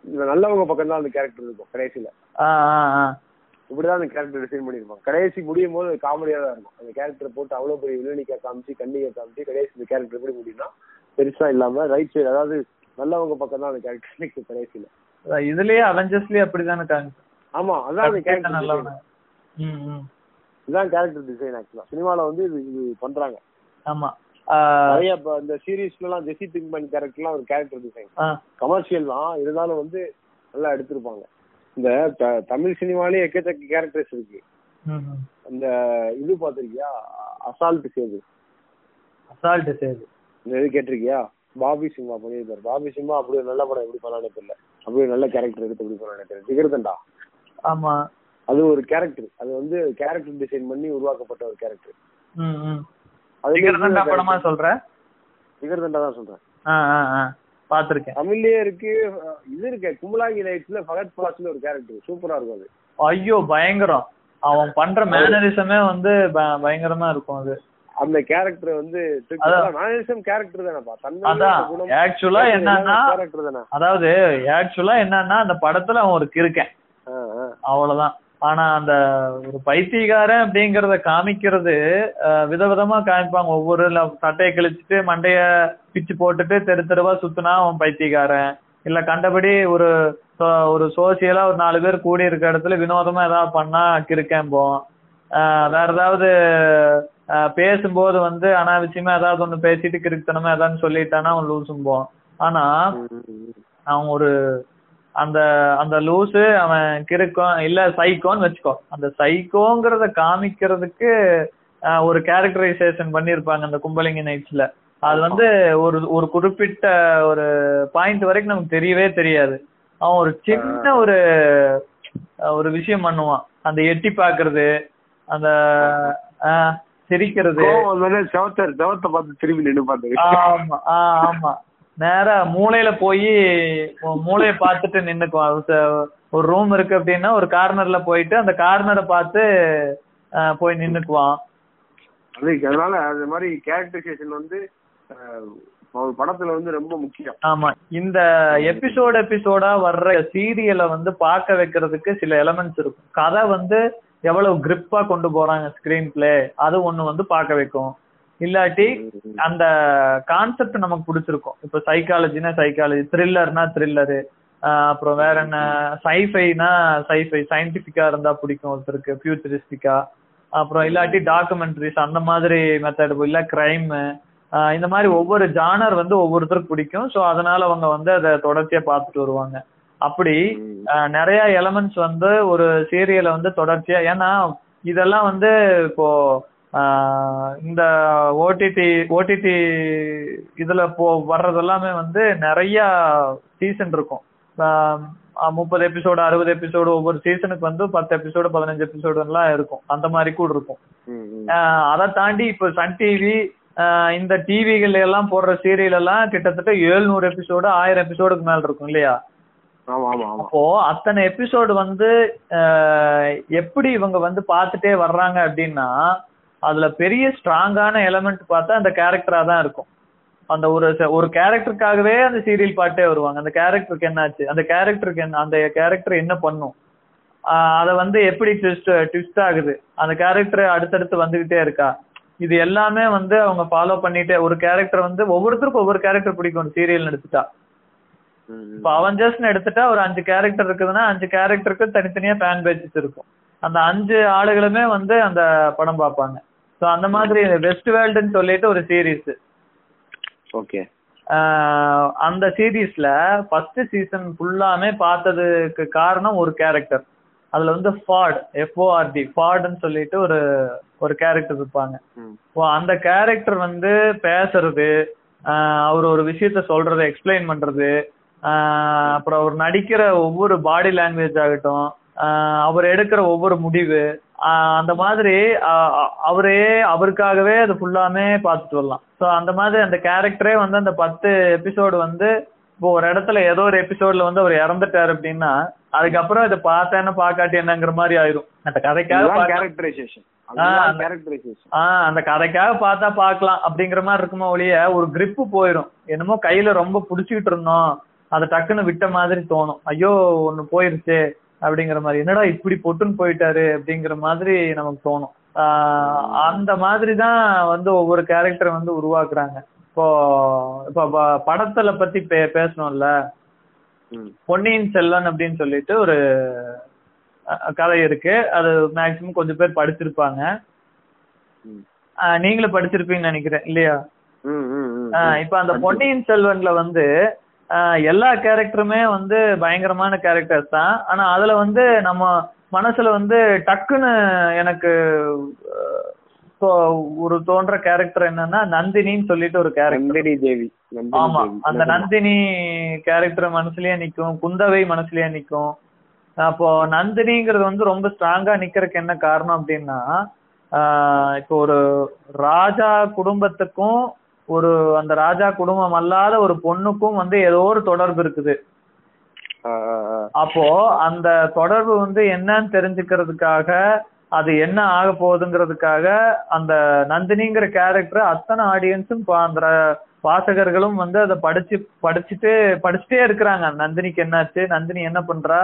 இந்த நல்லவங்க பக்கம் தான் அந்த கேரக்டர் இருக்கும் கடைசியில. இப்படிதான் அந்த கேரக்டர் டிசைன் பண்ணிருப்பாங்க கடைசி முடியும் போது காமெடியா தான் இருக்கும். அந்த கேரக்டர் போட்டு அவ்வளவு பெரிய வில்லனிக்கா காமிச்சு கண்ணிகை காமிச்சு கடைசி இந்த கேரக்டர் எப்படி முடியும்னா பெருசா இல்லாம ரைட் சைடு அதாவது நல்லவங்க பக்கம் தான் அந்த கேரக்டர் நிற்கும் கடைசியில. இதுலயே அவெஞ்சர்ஸ்லயே அப்படிதானே ஆமா அதான் அந்த கேரக்டர் ம். இதுதான் கேரக்டர் டிசைன் ஆக்சுவலா சினிமால வந்து இது இது பண்றாங்க. ஆமா. நிறைய இப்ப இந்த சீரீஸ்ல எல்லாம் ஜெசி திங்மேன் கேரக்டர்லாம் ஒரு கேரக்டர் டிசைன் கமர்ஷியல் தான். இருந்தாலும் வந்து நல்லா எடுத்திருப்பாங்க. இந்த தமிழ் சினிமாலயே எக்கச்சக்க கேரக்டர்ஸ் இருக்கு. அந்த இது பாத்திருக்கியா அசால்ட் சேது. அசால்ட் சேது. இந்த இது கேட்டிருக்கியா? பாபி சிம்மா பண்ணியிருப்பாரு பாபி சிம்மா அப்படி ஒரு நல்ல படம் எப்படி பண்ணானே தெரியல. அப்படி ஒரு நல்ல கேரக்டர் எடுத்து எப்படி பண்ணானே தெரியல. ஜிகர்தண்டா? ஆமா. அது ஒரு கேரக்டர் அது வந்து கேரக்டர் டிசைன் பண்ணி உருவாக்கப்பட்ட ஒரு கேரக்டர். அது படமா சொல்ற? ஜிகர்தண்டா தான் சொல்றேன். பாத்திருக்கேன். தமிழ்லயே இருக்கு. இது இருக்கு. கும்பலாங்கி நைட்ஸ்ல ஃபகத் பாஸ்ல ஒரு கேரக்டர் சூப்பரா இருக்கும் அது. ஐயோ பயங்கரம். அவன் பண்ற மேனரிசமே வந்து பயங்கரமா இருக்கும் அது. அந்த கேரக்டர் வந்து. மேனரிசம் கேரக்டர் தானேப்பா. அதான். ஆக்சுவலா என்னன்னா அதாவது ஆக்சுவலா என்னன்னா அந்த படத்துல அவன் ஒரு ஆ. அவ்வளவுதான். ஆனா அந்த ஒரு பைத்தியக்காரன் அப்படிங்கறத காமிக்கிறது விதவிதமா காமிப்பாங்க. ஒவ்வொரு சட்டையை கிழிச்சிட்டு மண்டைய பிச்சு போட்டுட்டு தெரு தெருவா சுத்துனா அவன் பைத்தியக்காரன் இல்ல கண்டபடி ஒரு ஒரு சோசியலா ஒரு நாலு பேர் கூடி இருக்க இடத்துல வினோதமா ஏதாவது பண்ணா கிறுக்கம்போம் வேற ஏதாவது பேசும்போது வந்து அனாவசியமா ஏதாவது ஒண்ணு பேசிட்டு கிறுக்குத்தனமா ஏதாவது சொல்லிட்டானா அவன் லூசும்போம் ஆனா. அவன் ஒரு அந்த அந்த லூசு அவன் கிறுக்கம் இல்ல சைக்கோன்னு வச்சுக்கோ. அந்த சைக்கோங்கிறத காமிக்கிறதுக்கு ஒரு கேரக்டரைசேஷன் பண்ணிருப்பாங்க அந்த கும்பலிங்க நைட்ஸ்ல அது வந்து ஒரு ஒரு குறிப்பிட்ட ஒரு பாயிண்ட் வரைக்கும் நமக்கு தெரியவே தெரியாது. அவன் ஒரு சின்ன ஒரு ஒரு விஷயம் பண்ணுவான். அந்த எட்டி பாக்குறது அந்த சிரிக்கிறது. ஆமா ஆமா. நேரா மூலையில போய் மூளைய பார்த்துட்டு நின்னுக்குவான். ஒரு ரூம் இருக்கு அப்படின்னா ஒரு கார்னர்ல போயிட்டு அந்த கார்னரை பார்த்து போய் நின்னுக்குவான். அது அதனால அந்த மாதிரி கேரக்டரைசேஷன் வந்து படத்துல வந்து ரொம்ப முக்கியம். ஆமா. இந்த எபிசோட் எபிசோடா வர்ற சீரியலை வந்து பார்க்க வைக்கிறதுக்கு சில எலமெண்ட்ஸ் இருக்கும். கதை வந்து எவ்வளவு கிரிப்பா கொண்டு போறாங்க ஸ்கிரீன் பிளே அது ஒண்ணு வந்து பார்க்க வைக்கும். இல்லாட்டி அந்த கான்செப்ட் நமக்கு பிடிச்சிருக்கும். இப்ப சைக்காலஜினா சைக்காலஜி த்ரில்லர்னா த்ரில்லரு அப்புறம் வேற என்ன? சைஃபைனா சைஃபை சயின்டிபிக்கா இருந்தா பிடிக்கும் ஒருத்தருக்கு ஃபியூச்சரிஸ்டிக்கா அப்புறம் இல்லாட்டி டாக்குமெண்ட்ரிஸ் அந்த மாதிரி மெத்தட் இல்ல கிரைம் இந்த மாதிரி ஒவ்வொரு ஜானர் வந்து ஒவ்வொருத்தருக்கு பிடிக்கும். ஸோ அதனால அவங்க வந்து அதை தொடர்ச்சியா பார்த்துட்டு வருவாங்க. அப்படி நிறைய எலமெண்ட்ஸ் வந்து ஒரு சீரியலை வந்து தொடர்ச்சியா ஏன்னா இதெல்லாம் வந்து இப்போ இந்த ஓடிடி ஓடிடி இதுல போ வர்றது எல்லாமே வந்து நிறைய சீசன் இருக்கும். முப்பது எபிசோடு அறுபது எபிசோடு ஒவ்வொரு சீசனுக்கு வந்து பத்து எபிசோடு பதினஞ்சு எபிசோடு எல்லாம் இருக்கும். அந்த மாதிரி கூட இருக்கும். அதை தாண்டி இப்போ சன் டிவி இந்த டிவிகள் எல்லாம் போடுற சீரியல் எல்லாம் கிட்டத்தட்ட எழுநூறு எபிசோடு ஆயிரம் எபிசோடுக்கு மேல இருக்கும் இல்லையா? அப்போ அத்தனை எபிசோடு வந்து எப்படி இவங்க வந்து பார்த்துட்டே வர்றாங்க அப்படின்னா அதுல பெரிய ஸ்ட்ராங்கான எலமெண்ட் பார்த்தா அந்த கேரக்டரா தான் இருக்கும். அந்த ஒரு ஒரு கேரக்டருக்காகவே அந்த சீரியல் பாட்டே வருவாங்க. அந்த கேரக்டருக்கு என்னாச்சு? அந்த கேரக்டருக்கு என்ன அந்த கேரக்டர் என்ன பண்ணும்? அதை வந்து எப்படி ட்விஸ்ட் ட்விஸ்ட் ஆகுது? அந்த கேரக்டர் அடுத்தடுத்து வந்துகிட்டே இருக்கா? இது எல்லாமே வந்து அவங்க ஃபாலோ பண்ணிட்டே ஒரு கேரக்டர் வந்து ஒவ்வொருத்தருக்கும் ஒவ்வொரு கேரக்டர் பிடிக்கும். சீரியல் எடுத்துட்டா. இப்போ அவெஞ்சர்ஸ்னு எடுத்துட்டா ஒரு அஞ்சு கேரக்டர் இருக்குதுன்னா அஞ்சு கேரக்டருக்கு தனித்தனியா ஃபேன் பேஜஸ் இருக்கும். அந்த அஞ்சு ஆளுகளுமே வந்து அந்த படம் பார்ப்பாங்க. ஸோ அந்த மாதிரி வெஸ்ட் வேர்ல்டுன்னு சொல்லிட்டு ஒரு சீரீஸ் ஓகே அந்த சீரீஸ்ல ஃபர்ஸ்ட் சீசன் ஃபுல்லாமே பார்த்ததுக்கு காரணம் ஒரு கேரக்டர் அதுல வந்து ஃபாட் எஃப்ஓஆர்டி ஃபாட்னு சொல்லிட்டு ஒரு ஒரு கேரக்டர் இருப்பாங்க. அந்த கேரக்டர் வந்து பேசுறது அவர் ஒரு விஷயத்த சொல்றதை எக்ஸ்பிளைன் பண்றது அப்புறம் அவர் நடிக்கிற ஒவ்வொரு பாடி லாங்குவேஜ் ஆகட்டும் அவர் எடுக்கிற ஒவ்வொரு முடிவு அந்த மாதிரி அவரே அவருக்காகவே அது ஃபுல்லாமே பார்த்துட்டு வரலாம். ஸோ அந்த மாதிரி அந்த கேரக்டரே வந்து அந்த பத்து எபிசோடு வந்து இப்போ ஒரு இடத்துல ஏதோ ஒரு எபிசோட்ல வந்து அவர் இறந்துட்டாரு அப்படின்னா அதுக்கப்புறம் இதை பார்த்தேன்னு பார்க்காட்டி என்னங்கிற மாதிரி ஆயிரும். அந்த கதைக்காக கேரக்டரைசேஷன் அந்த கதைக்காக பார்த்தா பார்க்கலாம் அப்படிங்கிற மாதிரி இருக்குமோ ஒழிய ஒரு கிரிப்பு போயிடும் என்னமோ கையில ரொம்ப புடிச்சுக்கிட்டு இருந்தோம். அதை டக்குன்னு விட்ட மாதிரி தோணும். ஐயோ ஒன்னு போயிருச்சு. அப்படிங்கிற மாதிரி. என்னடா இப்படி பொட்டுன்னு போயிட்டாரு அப்படிங்கிற மாதிரி நமக்கு தோணும். அந்த மாதிரி தான் வந்து ஒவ்வொரு கேரக்டரை வந்து உருவாக்குறாங்க. இப்போ இப்போ படத்துல பத்தி பே பேசணும்ல? பொன்னியின் செல்வன் அப்படின்னு சொல்லிட்டு ஒரு கதை இருக்கு. அது மேக்சிமம் கொஞ்சம் பேர் படிச்சிருப்பாங்க. நீங்களும் படிச்சிருப்பீங்கன்னு நினைக்கிறேன் இல்லையா? இப்ப அந்த பொன்னியின் செல்வன்ல வந்து எல்லா கேரக்டருமே வந்து பயங்கரமான கேரக்டர்ஸ் தான். ஆனா அதுல வந்து நம்ம மனசுல வந்து டக்குன்னு எனக்கு ஒரு தோன்ற கேரக்டர் என்னன்னா நந்தினின்னு சொல்லிட்டு ஒரு கேரக்டர் தேவி. ஆமா அந்த நந்தினி. கேரக்டர் மனசுலயே நிக்கும். குந்தவை மனசுலயே நிக்கும். அப்போ நந்தினிங்கிறது வந்து ரொம்ப ஸ்ட்ராங்கா நிக்கிறதுக்கு என்ன காரணம் அப்படின்னா இப்போ ஒரு ராஜா குடும்பத்துக்கும் ஒரு அந்த ராஜா குடும்பம் அல்லாத ஒரு பொண்ணுக்கும் வந்து ஏதோ ஒரு தொடர்பு இருக்குது. அப்போ அந்த தொடர்பு வந்து என்னன்னு தெரிஞ்சுக்கிறதுக்காக அது என்ன ஆக போகுதுங்கிறதுக்காக அந்த நந்தினிங்கிற கேரக்டர் அத்தனை ஆடியன்ஸும் அந்த வாசகர்களும் வந்து அதை படிச்சு படிச்சுட்டு படிச்சுட்டே இருக்கிறாங்க. நந்தினிக்கு என்னாச்சு? நந்தினி என்ன பண்றா?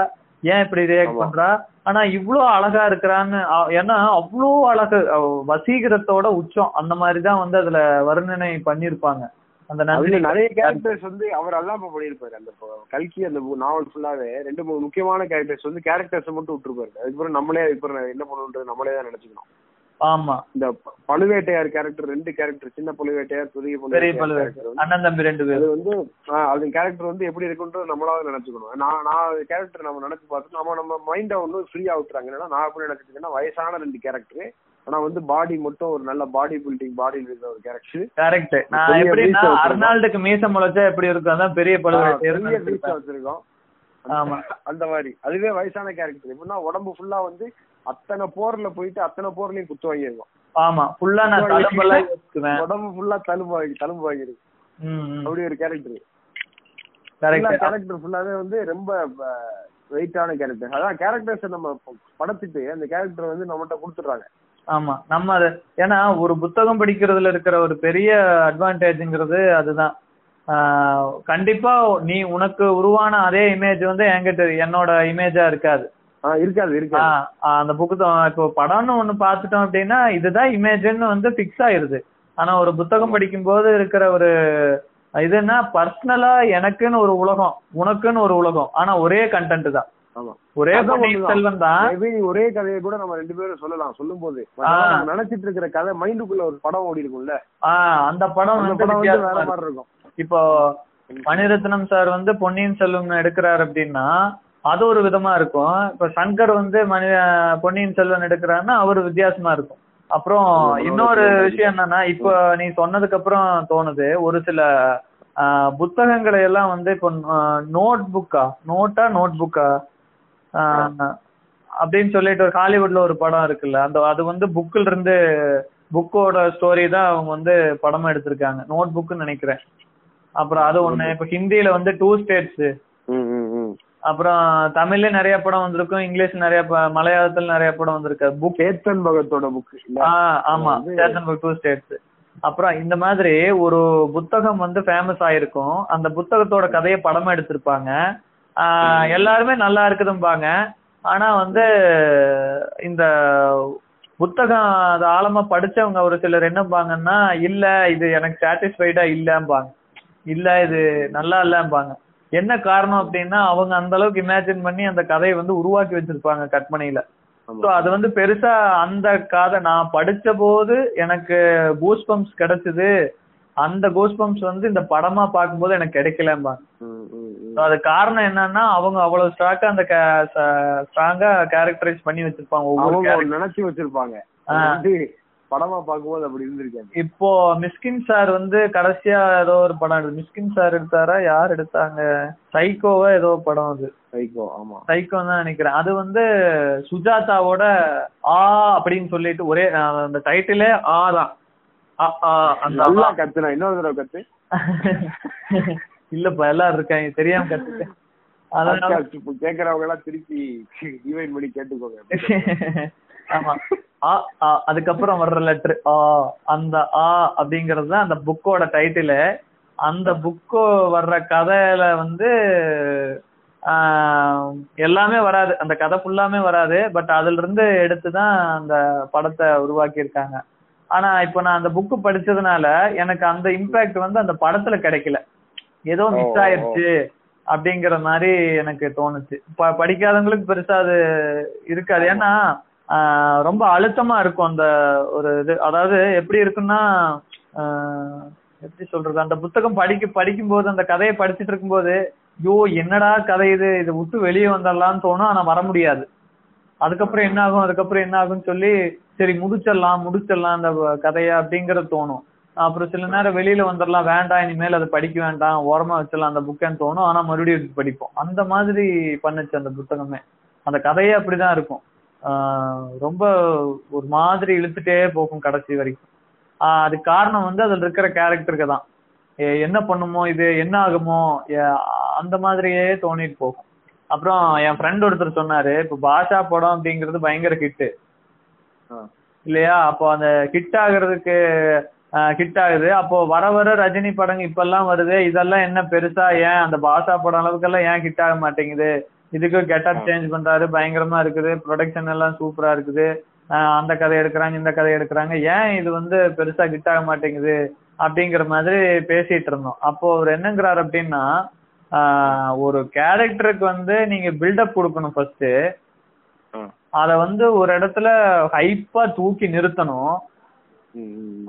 ஏன் இப்படி ரியாக்ட் பண்றா? ஆனா இவ்வளோ அழகா இருக்கிறான்னு ஏன்னா அவ்வளோ அழகு வசீகரத்தோட உச்சம் அந்த மாதிரிதான் வந்து அதுல வர்ணனை பண்ணிருப்பாங்க அந்த நிறைய கேரக்டர்ஸ் வந்து அவர் அல்லாம பண்ணிருப்பாரு அந்த கல்கி அந்த நாவல் ஃபுல்லாவே ரெண்டு மூணு முக்கியமான கேரக்டர்ஸ் வந்து கேரக்டர்ஸ் மட்டும் விட்டுருப்பாரு. அதுக்கப்புறம் நம்மளே இப்போ என்ன பண்ணணுன்றது நம்மளே தான் நினைச்சுக்கணும். ஆமா. இந்த பழுவேட்டையார் கேரக்டர் ரெண்டு கேரக்டர் சின்ன பழுவேட்டையார் பெரிய பழுவேட்டையார் அண்ணன் தம்பி ரெண்டு பேர். அது வந்து அது கேரக்டர் வந்து எப்படி இருக்குன்றது நம்மளாவது நினைச்சுக்கணும். நான் நான் கேரக்டர் நம்ம நினைச்சு பார்த்து நம்ம நம்ம மைண்டை ஒன்றும் ஃப்ரீயா விட்டுறாங்க. என்னன்னா நான் எப்படி நினைச்சிருக்கேன்னா வயசான ரெண்டு கேரக்டர் ஆனா வந்து பாடி மட்டும் ஒரு நல்ல பாடி பில்டிங் பாடி இருக்கிற ஒரு கேரக்டர் கரெக்ட் நான் எப்படின்னா அர்னால்டுக்கு மீச முளைச்சா எப்படி இருக்கும்? அதான் பெரிய பழுவேட்டையார் வச்சிருக்கோம். ஆமா. அந்த மாதிரி. அதுவே வயசான கேரக்டர் எப்படின்னா உடம்பு ஃபுல்லா வந்து அத்தனை போர்ல போயிட்டு அத்தனை போர்லயும் குத்து வாங்கியிருக்கோம் ஆமா ஃபுல்லா நான் உடம்பு ஃபுல்லா தழும்பு தழும்பு வாங்கிருக்கு அப்படி ஒரு கேரக்டர் கரெக்ட் கேரக்டர் ஃபுல்லாவே வந்து ரொம்ப வெயிட்டான கேரக்டர் அதான் கேரக்டர்ஸ் நம்ம படத்துட்டு அந்த கேரக்டர் வந்து நம்மகிட்ட கொடுத்துடுறாங்க. ஆமா நம்ம அது ஏன்னா ஒரு புத்தகம் படிக்கிறதுல இருக்கிற ஒரு பெரிய அட்வான்டேஜ்ங்கிறது அதுதான். கண்டிப்பா நீ உனக்கு உருவான அதே இமேஜ் வந்து என்கிட்ட என்னோட இமேஜா இருக்காது. இருக்காது இருக்காது. அந்த புக்கு இப்போ படம்னு ஒண்ணு பாத்துட்டோம் அப்படின்னா இதுதான் இமேஜ்னு வந்து பிக்ஸ் ஆயிருது. ஆனா ஒரு புத்தகம் படிக்கும் போது இருக்கிற ஒரு இதுன்னா பர்சனலா எனக்குன்னு ஒரு உலகம் உனக்குன்னு ஒரு உலகம் ஆனா ஒரே கண்டென்ட் தான். ஒரே செல்வன் தான். ஒரே கதையை கூட நம்ம ரெண்டு பேரும் சொல்லலாம் சொல்லும் போது நினைச்சிட்டு இருக்கிற கதை மைண்டுக்குள்ள ஒரு படம் ஓடி இருக்கும்ல. அந்த படம் வந்து வேற மாதிரி இருக்கும். இப்போ மணிரத்னம் சார் வந்து பொன்னியின் செல்வன் எடுக்கிறாரு அப்படின்னா அது ஒரு விதமா இருக்கும். இப்ப சங்கர் வந்து மணி பொன்னியின் செல்வன் எடுக்கிறாருன்னா அவரு வித்தியாசமா இருக்கும். அப்புறம் இன்னொரு விஷயம் என்னன்னா இப்போ நீ சொன்னதுக்கு அப்புறம் தோணுது ஒரு சில புத்தகங்களை எல்லாம் வந்து இப்போ நோட் புக்கா நோட்டா நோட் புக்கா அப்படின்னு சொல்லிட்டு ஒரு ஹாலிவுட்ல ஒரு படம் இருக்குல்ல அந்த அது வந்து புக்கில் இருந்து புக்கோட ஸ்டோரி தான் அவங்க வந்து படமா எடுத்திருக்காங்க. நோட் புக்னு நினைக்கிறேன். அப்புறம் அது ஒண்ணு இப்ப ஹிந்தியில வந்து டூ ஸ்டேட்ஸ் அப்புறம் தமிழ்ல நிறைய படம் வந்திருக்கும் இங்கிலீஷ் நிறைய மலையாளத்துல நிறைய படம் வந்திருக்கு. புக் சேத்தன் பகத்தோட புக் ஆமா. சேத்தன் பகத் டூ ஸ்டேட்ஸ் அப்புறம் இந்த மாதிரி ஒரு புத்தகம் வந்து ஃபேமஸ் ஆயிருக்கும். அந்த புத்தகத்தோட கதையை படமா எடுத்திருப்பாங்க. எல்லாருமே நல்லா இருக்குதும்பாங்க. ஆனா வந்து இந்த புத்தகம் அது ஆழமா படிச்சவங்க ஒரு சிலர் என்னப்பாங்கன்னா இல்ல இது எனக்கு சாட்டிஸ்ஃபைடா இல்லம்பாங்க. இல்ல இது நல்லா இல்லம்பாங்க. என்ன காரணம் அப்படின்னா அவங்க அந்த அளவுக்கு இமேஜின் பண்ணி அந்த கதையை வந்து உருவாக்கி வச்சிருப்பாங்க கற்பனையில. ஸோ அது வந்து பெருசா அந்த கதை நான் படிச்ச போது எனக்கு கூஸ்பம்ஸ் கிடைச்சது அந்த கூஸ்பம்ஸ் வந்து இந்த படமா பார்க்கும்போது எனக்கு கிடைக்கலம்பாங்க ம். So அது காரணம் என்னன்னா அவங்க அவ்வளவு ஸ்ட்ராங்கா அந்த ஸ்ட்ராங்கா கேரக்டரைஸ் பண்ணி வச்சிருப்பாங்க ஒவ்வொரு. நினைச்சு வச்சிருப்பாங்க படமா பார்க்கும்போது அப்படி இருந்திருக்காது இப்போ மிஸ்கின் சார் வந்து கடைசியா ஏதோ ஒரு படம் எடுத்து மிஸ்கின் சார் எடுத்தாரா? யார் எடுத்தாங்க? சைக்கோவா ஏதோ படம் அது. சைக்கோ ஆமா. சைக்கோ தான் நினைக்கிறேன். அது வந்து சுஜாதாவோட ஆ அப்படின்னு சொல்லிட்டு ஒரே அந்த டைட்டிலே ஆ தான். ஆ, ஆ, அந்த நல்லா. கத்துனா இன்னொரு தடவை கத்து. இல்லப்பா எல்லாரும் இருக்காங்க. தெரியாம கத்துட்டேன். கேக்குறவங்க எல்லாம் திருப்பி டிவைன் பண்ணி கேட்டுக்கோங்க. ஆமா. ஆ ஆ அதுக்கப்புறம் வர்ற லெட்டர் ஆ அந்த ஆ அப்படிங்கிறது தான் அந்த புக்கோட டைட்டிலு அந்த புக்கு வர்ற கதையில வந்து எல்லாமே வராது. அந்த கதை ஃபுல்லாமே வராது. பட் அதுல இருந்து எடுத்து தான் அந்த படத்தை உருவாக்கி இருக்காங்க ஆனா இப்போ நான் அந்த புக்கு படிச்சதுனால எனக்கு அந்த இம்பாக்ட் வந்து அந்த படத்துல கிடைக்கல. ஏதோ மிஸ். ஆயிருச்சு அப்படிங்கிற மாதிரி எனக்கு தோணுச்சு. படிக்காதவங்களுக்கு பெருசா அது இருக்காது. ஏன்னா ரொம்ப அழுத்தமா இருக்கும் அந்த ஒரு இது. அதாவது எப்படி இருக்குன்னா ஆஹ், எப்படி சொல்றது? அந்த புத்தகம் படிக்க படிக்கும்போது அந்த கதையை படிச்சுட்டு இருக்கும்போது ஐயோ என்னடா கதை இது? இதை விட்டு வெளியே வந்துடலாம்னு தோணும் ஆனா வர முடியாது. அதுக்கப்புறம் என்ன ஆகும்? அதுக்கப்புறம் என்ன ஆகும்னு சொல்லி சரி முடிச்சிடலாம் முடிச்சிடலாம் அந்த வ- கதைய அப்படிங்கறது தோணும். அப்புறம் சில நேரம் வெளியில வந்துடலாம் வேண்டாம் இனிமேல் அதை படிக்க வேண்டாம் ஓரமா வச்சிடலாம் அந்த புக்கேன்னு தோணும். ஆனா மறுபடியும் எடுத்து படிப்போம். அந்த மாதிரி பண்ணுச்சு அந்த புத்தகமே. அந்த கதையே அப்படிதான் இருக்கும். ரொம்ப ஒரு மாதிரி இழுத்துட்டே போகும் கடைசி வரைக்கும். அதுக்கு காரணம் வந்து அதுல இருக்கிற கேரக்டருக்கு தான். என்ன பண்ணுமோ இது என்ன ஆகுமோ அந்த மாதிரியே தோணிட்டு போகும். அப்புறம் என் ஃப்ரெண்ட் ஒருத்தர் சொன்னாரு இப்ப பாஷா படம் அப்படிங்கிறது பயங்கர ஹிட்டு. இல்லையா? அப்போ அந்த ஹிட் ஆகுறதுக்கு ஹிட் ஆகுது. அப்போ வர வர ரஜினி படங்க இப்பெல்லாம் வருது இதெல்லாம் என்ன பெருசா ஏன் அந்த பாஷா படம் அளவுக்கெல்லாம் ஏன் ஹிட் ஆக மாட்டேங்குது? இதுக்கு கெட்டப் சேஞ்ச் பண்றாரு பயங்கரமா இருக்குது ப்ரொடக்ஷன் எல்லாம் சூப்பரா இருக்குது. அந்த கதை எடுக்கிறாங்க இந்த கதை எடுக்கிறாங்க. ஏன் இது வந்து பெருசா ஹிட் ஆக மாட்டேங்குது அப்படிங்கிற மாதிரி பேசிட்டு இருந்தோம். அப்போ அவர் என்னங்கிறாரு அப்படின்னா ஒரு கேரக்டருக்கு வந்து நீங்க பில்டப் கொடுக்கணும் ஃபர்ஸ்ட். அத வந்து ஒரு இடத்துல ஹைப்பா தூக்கி நிறுத்தணும்.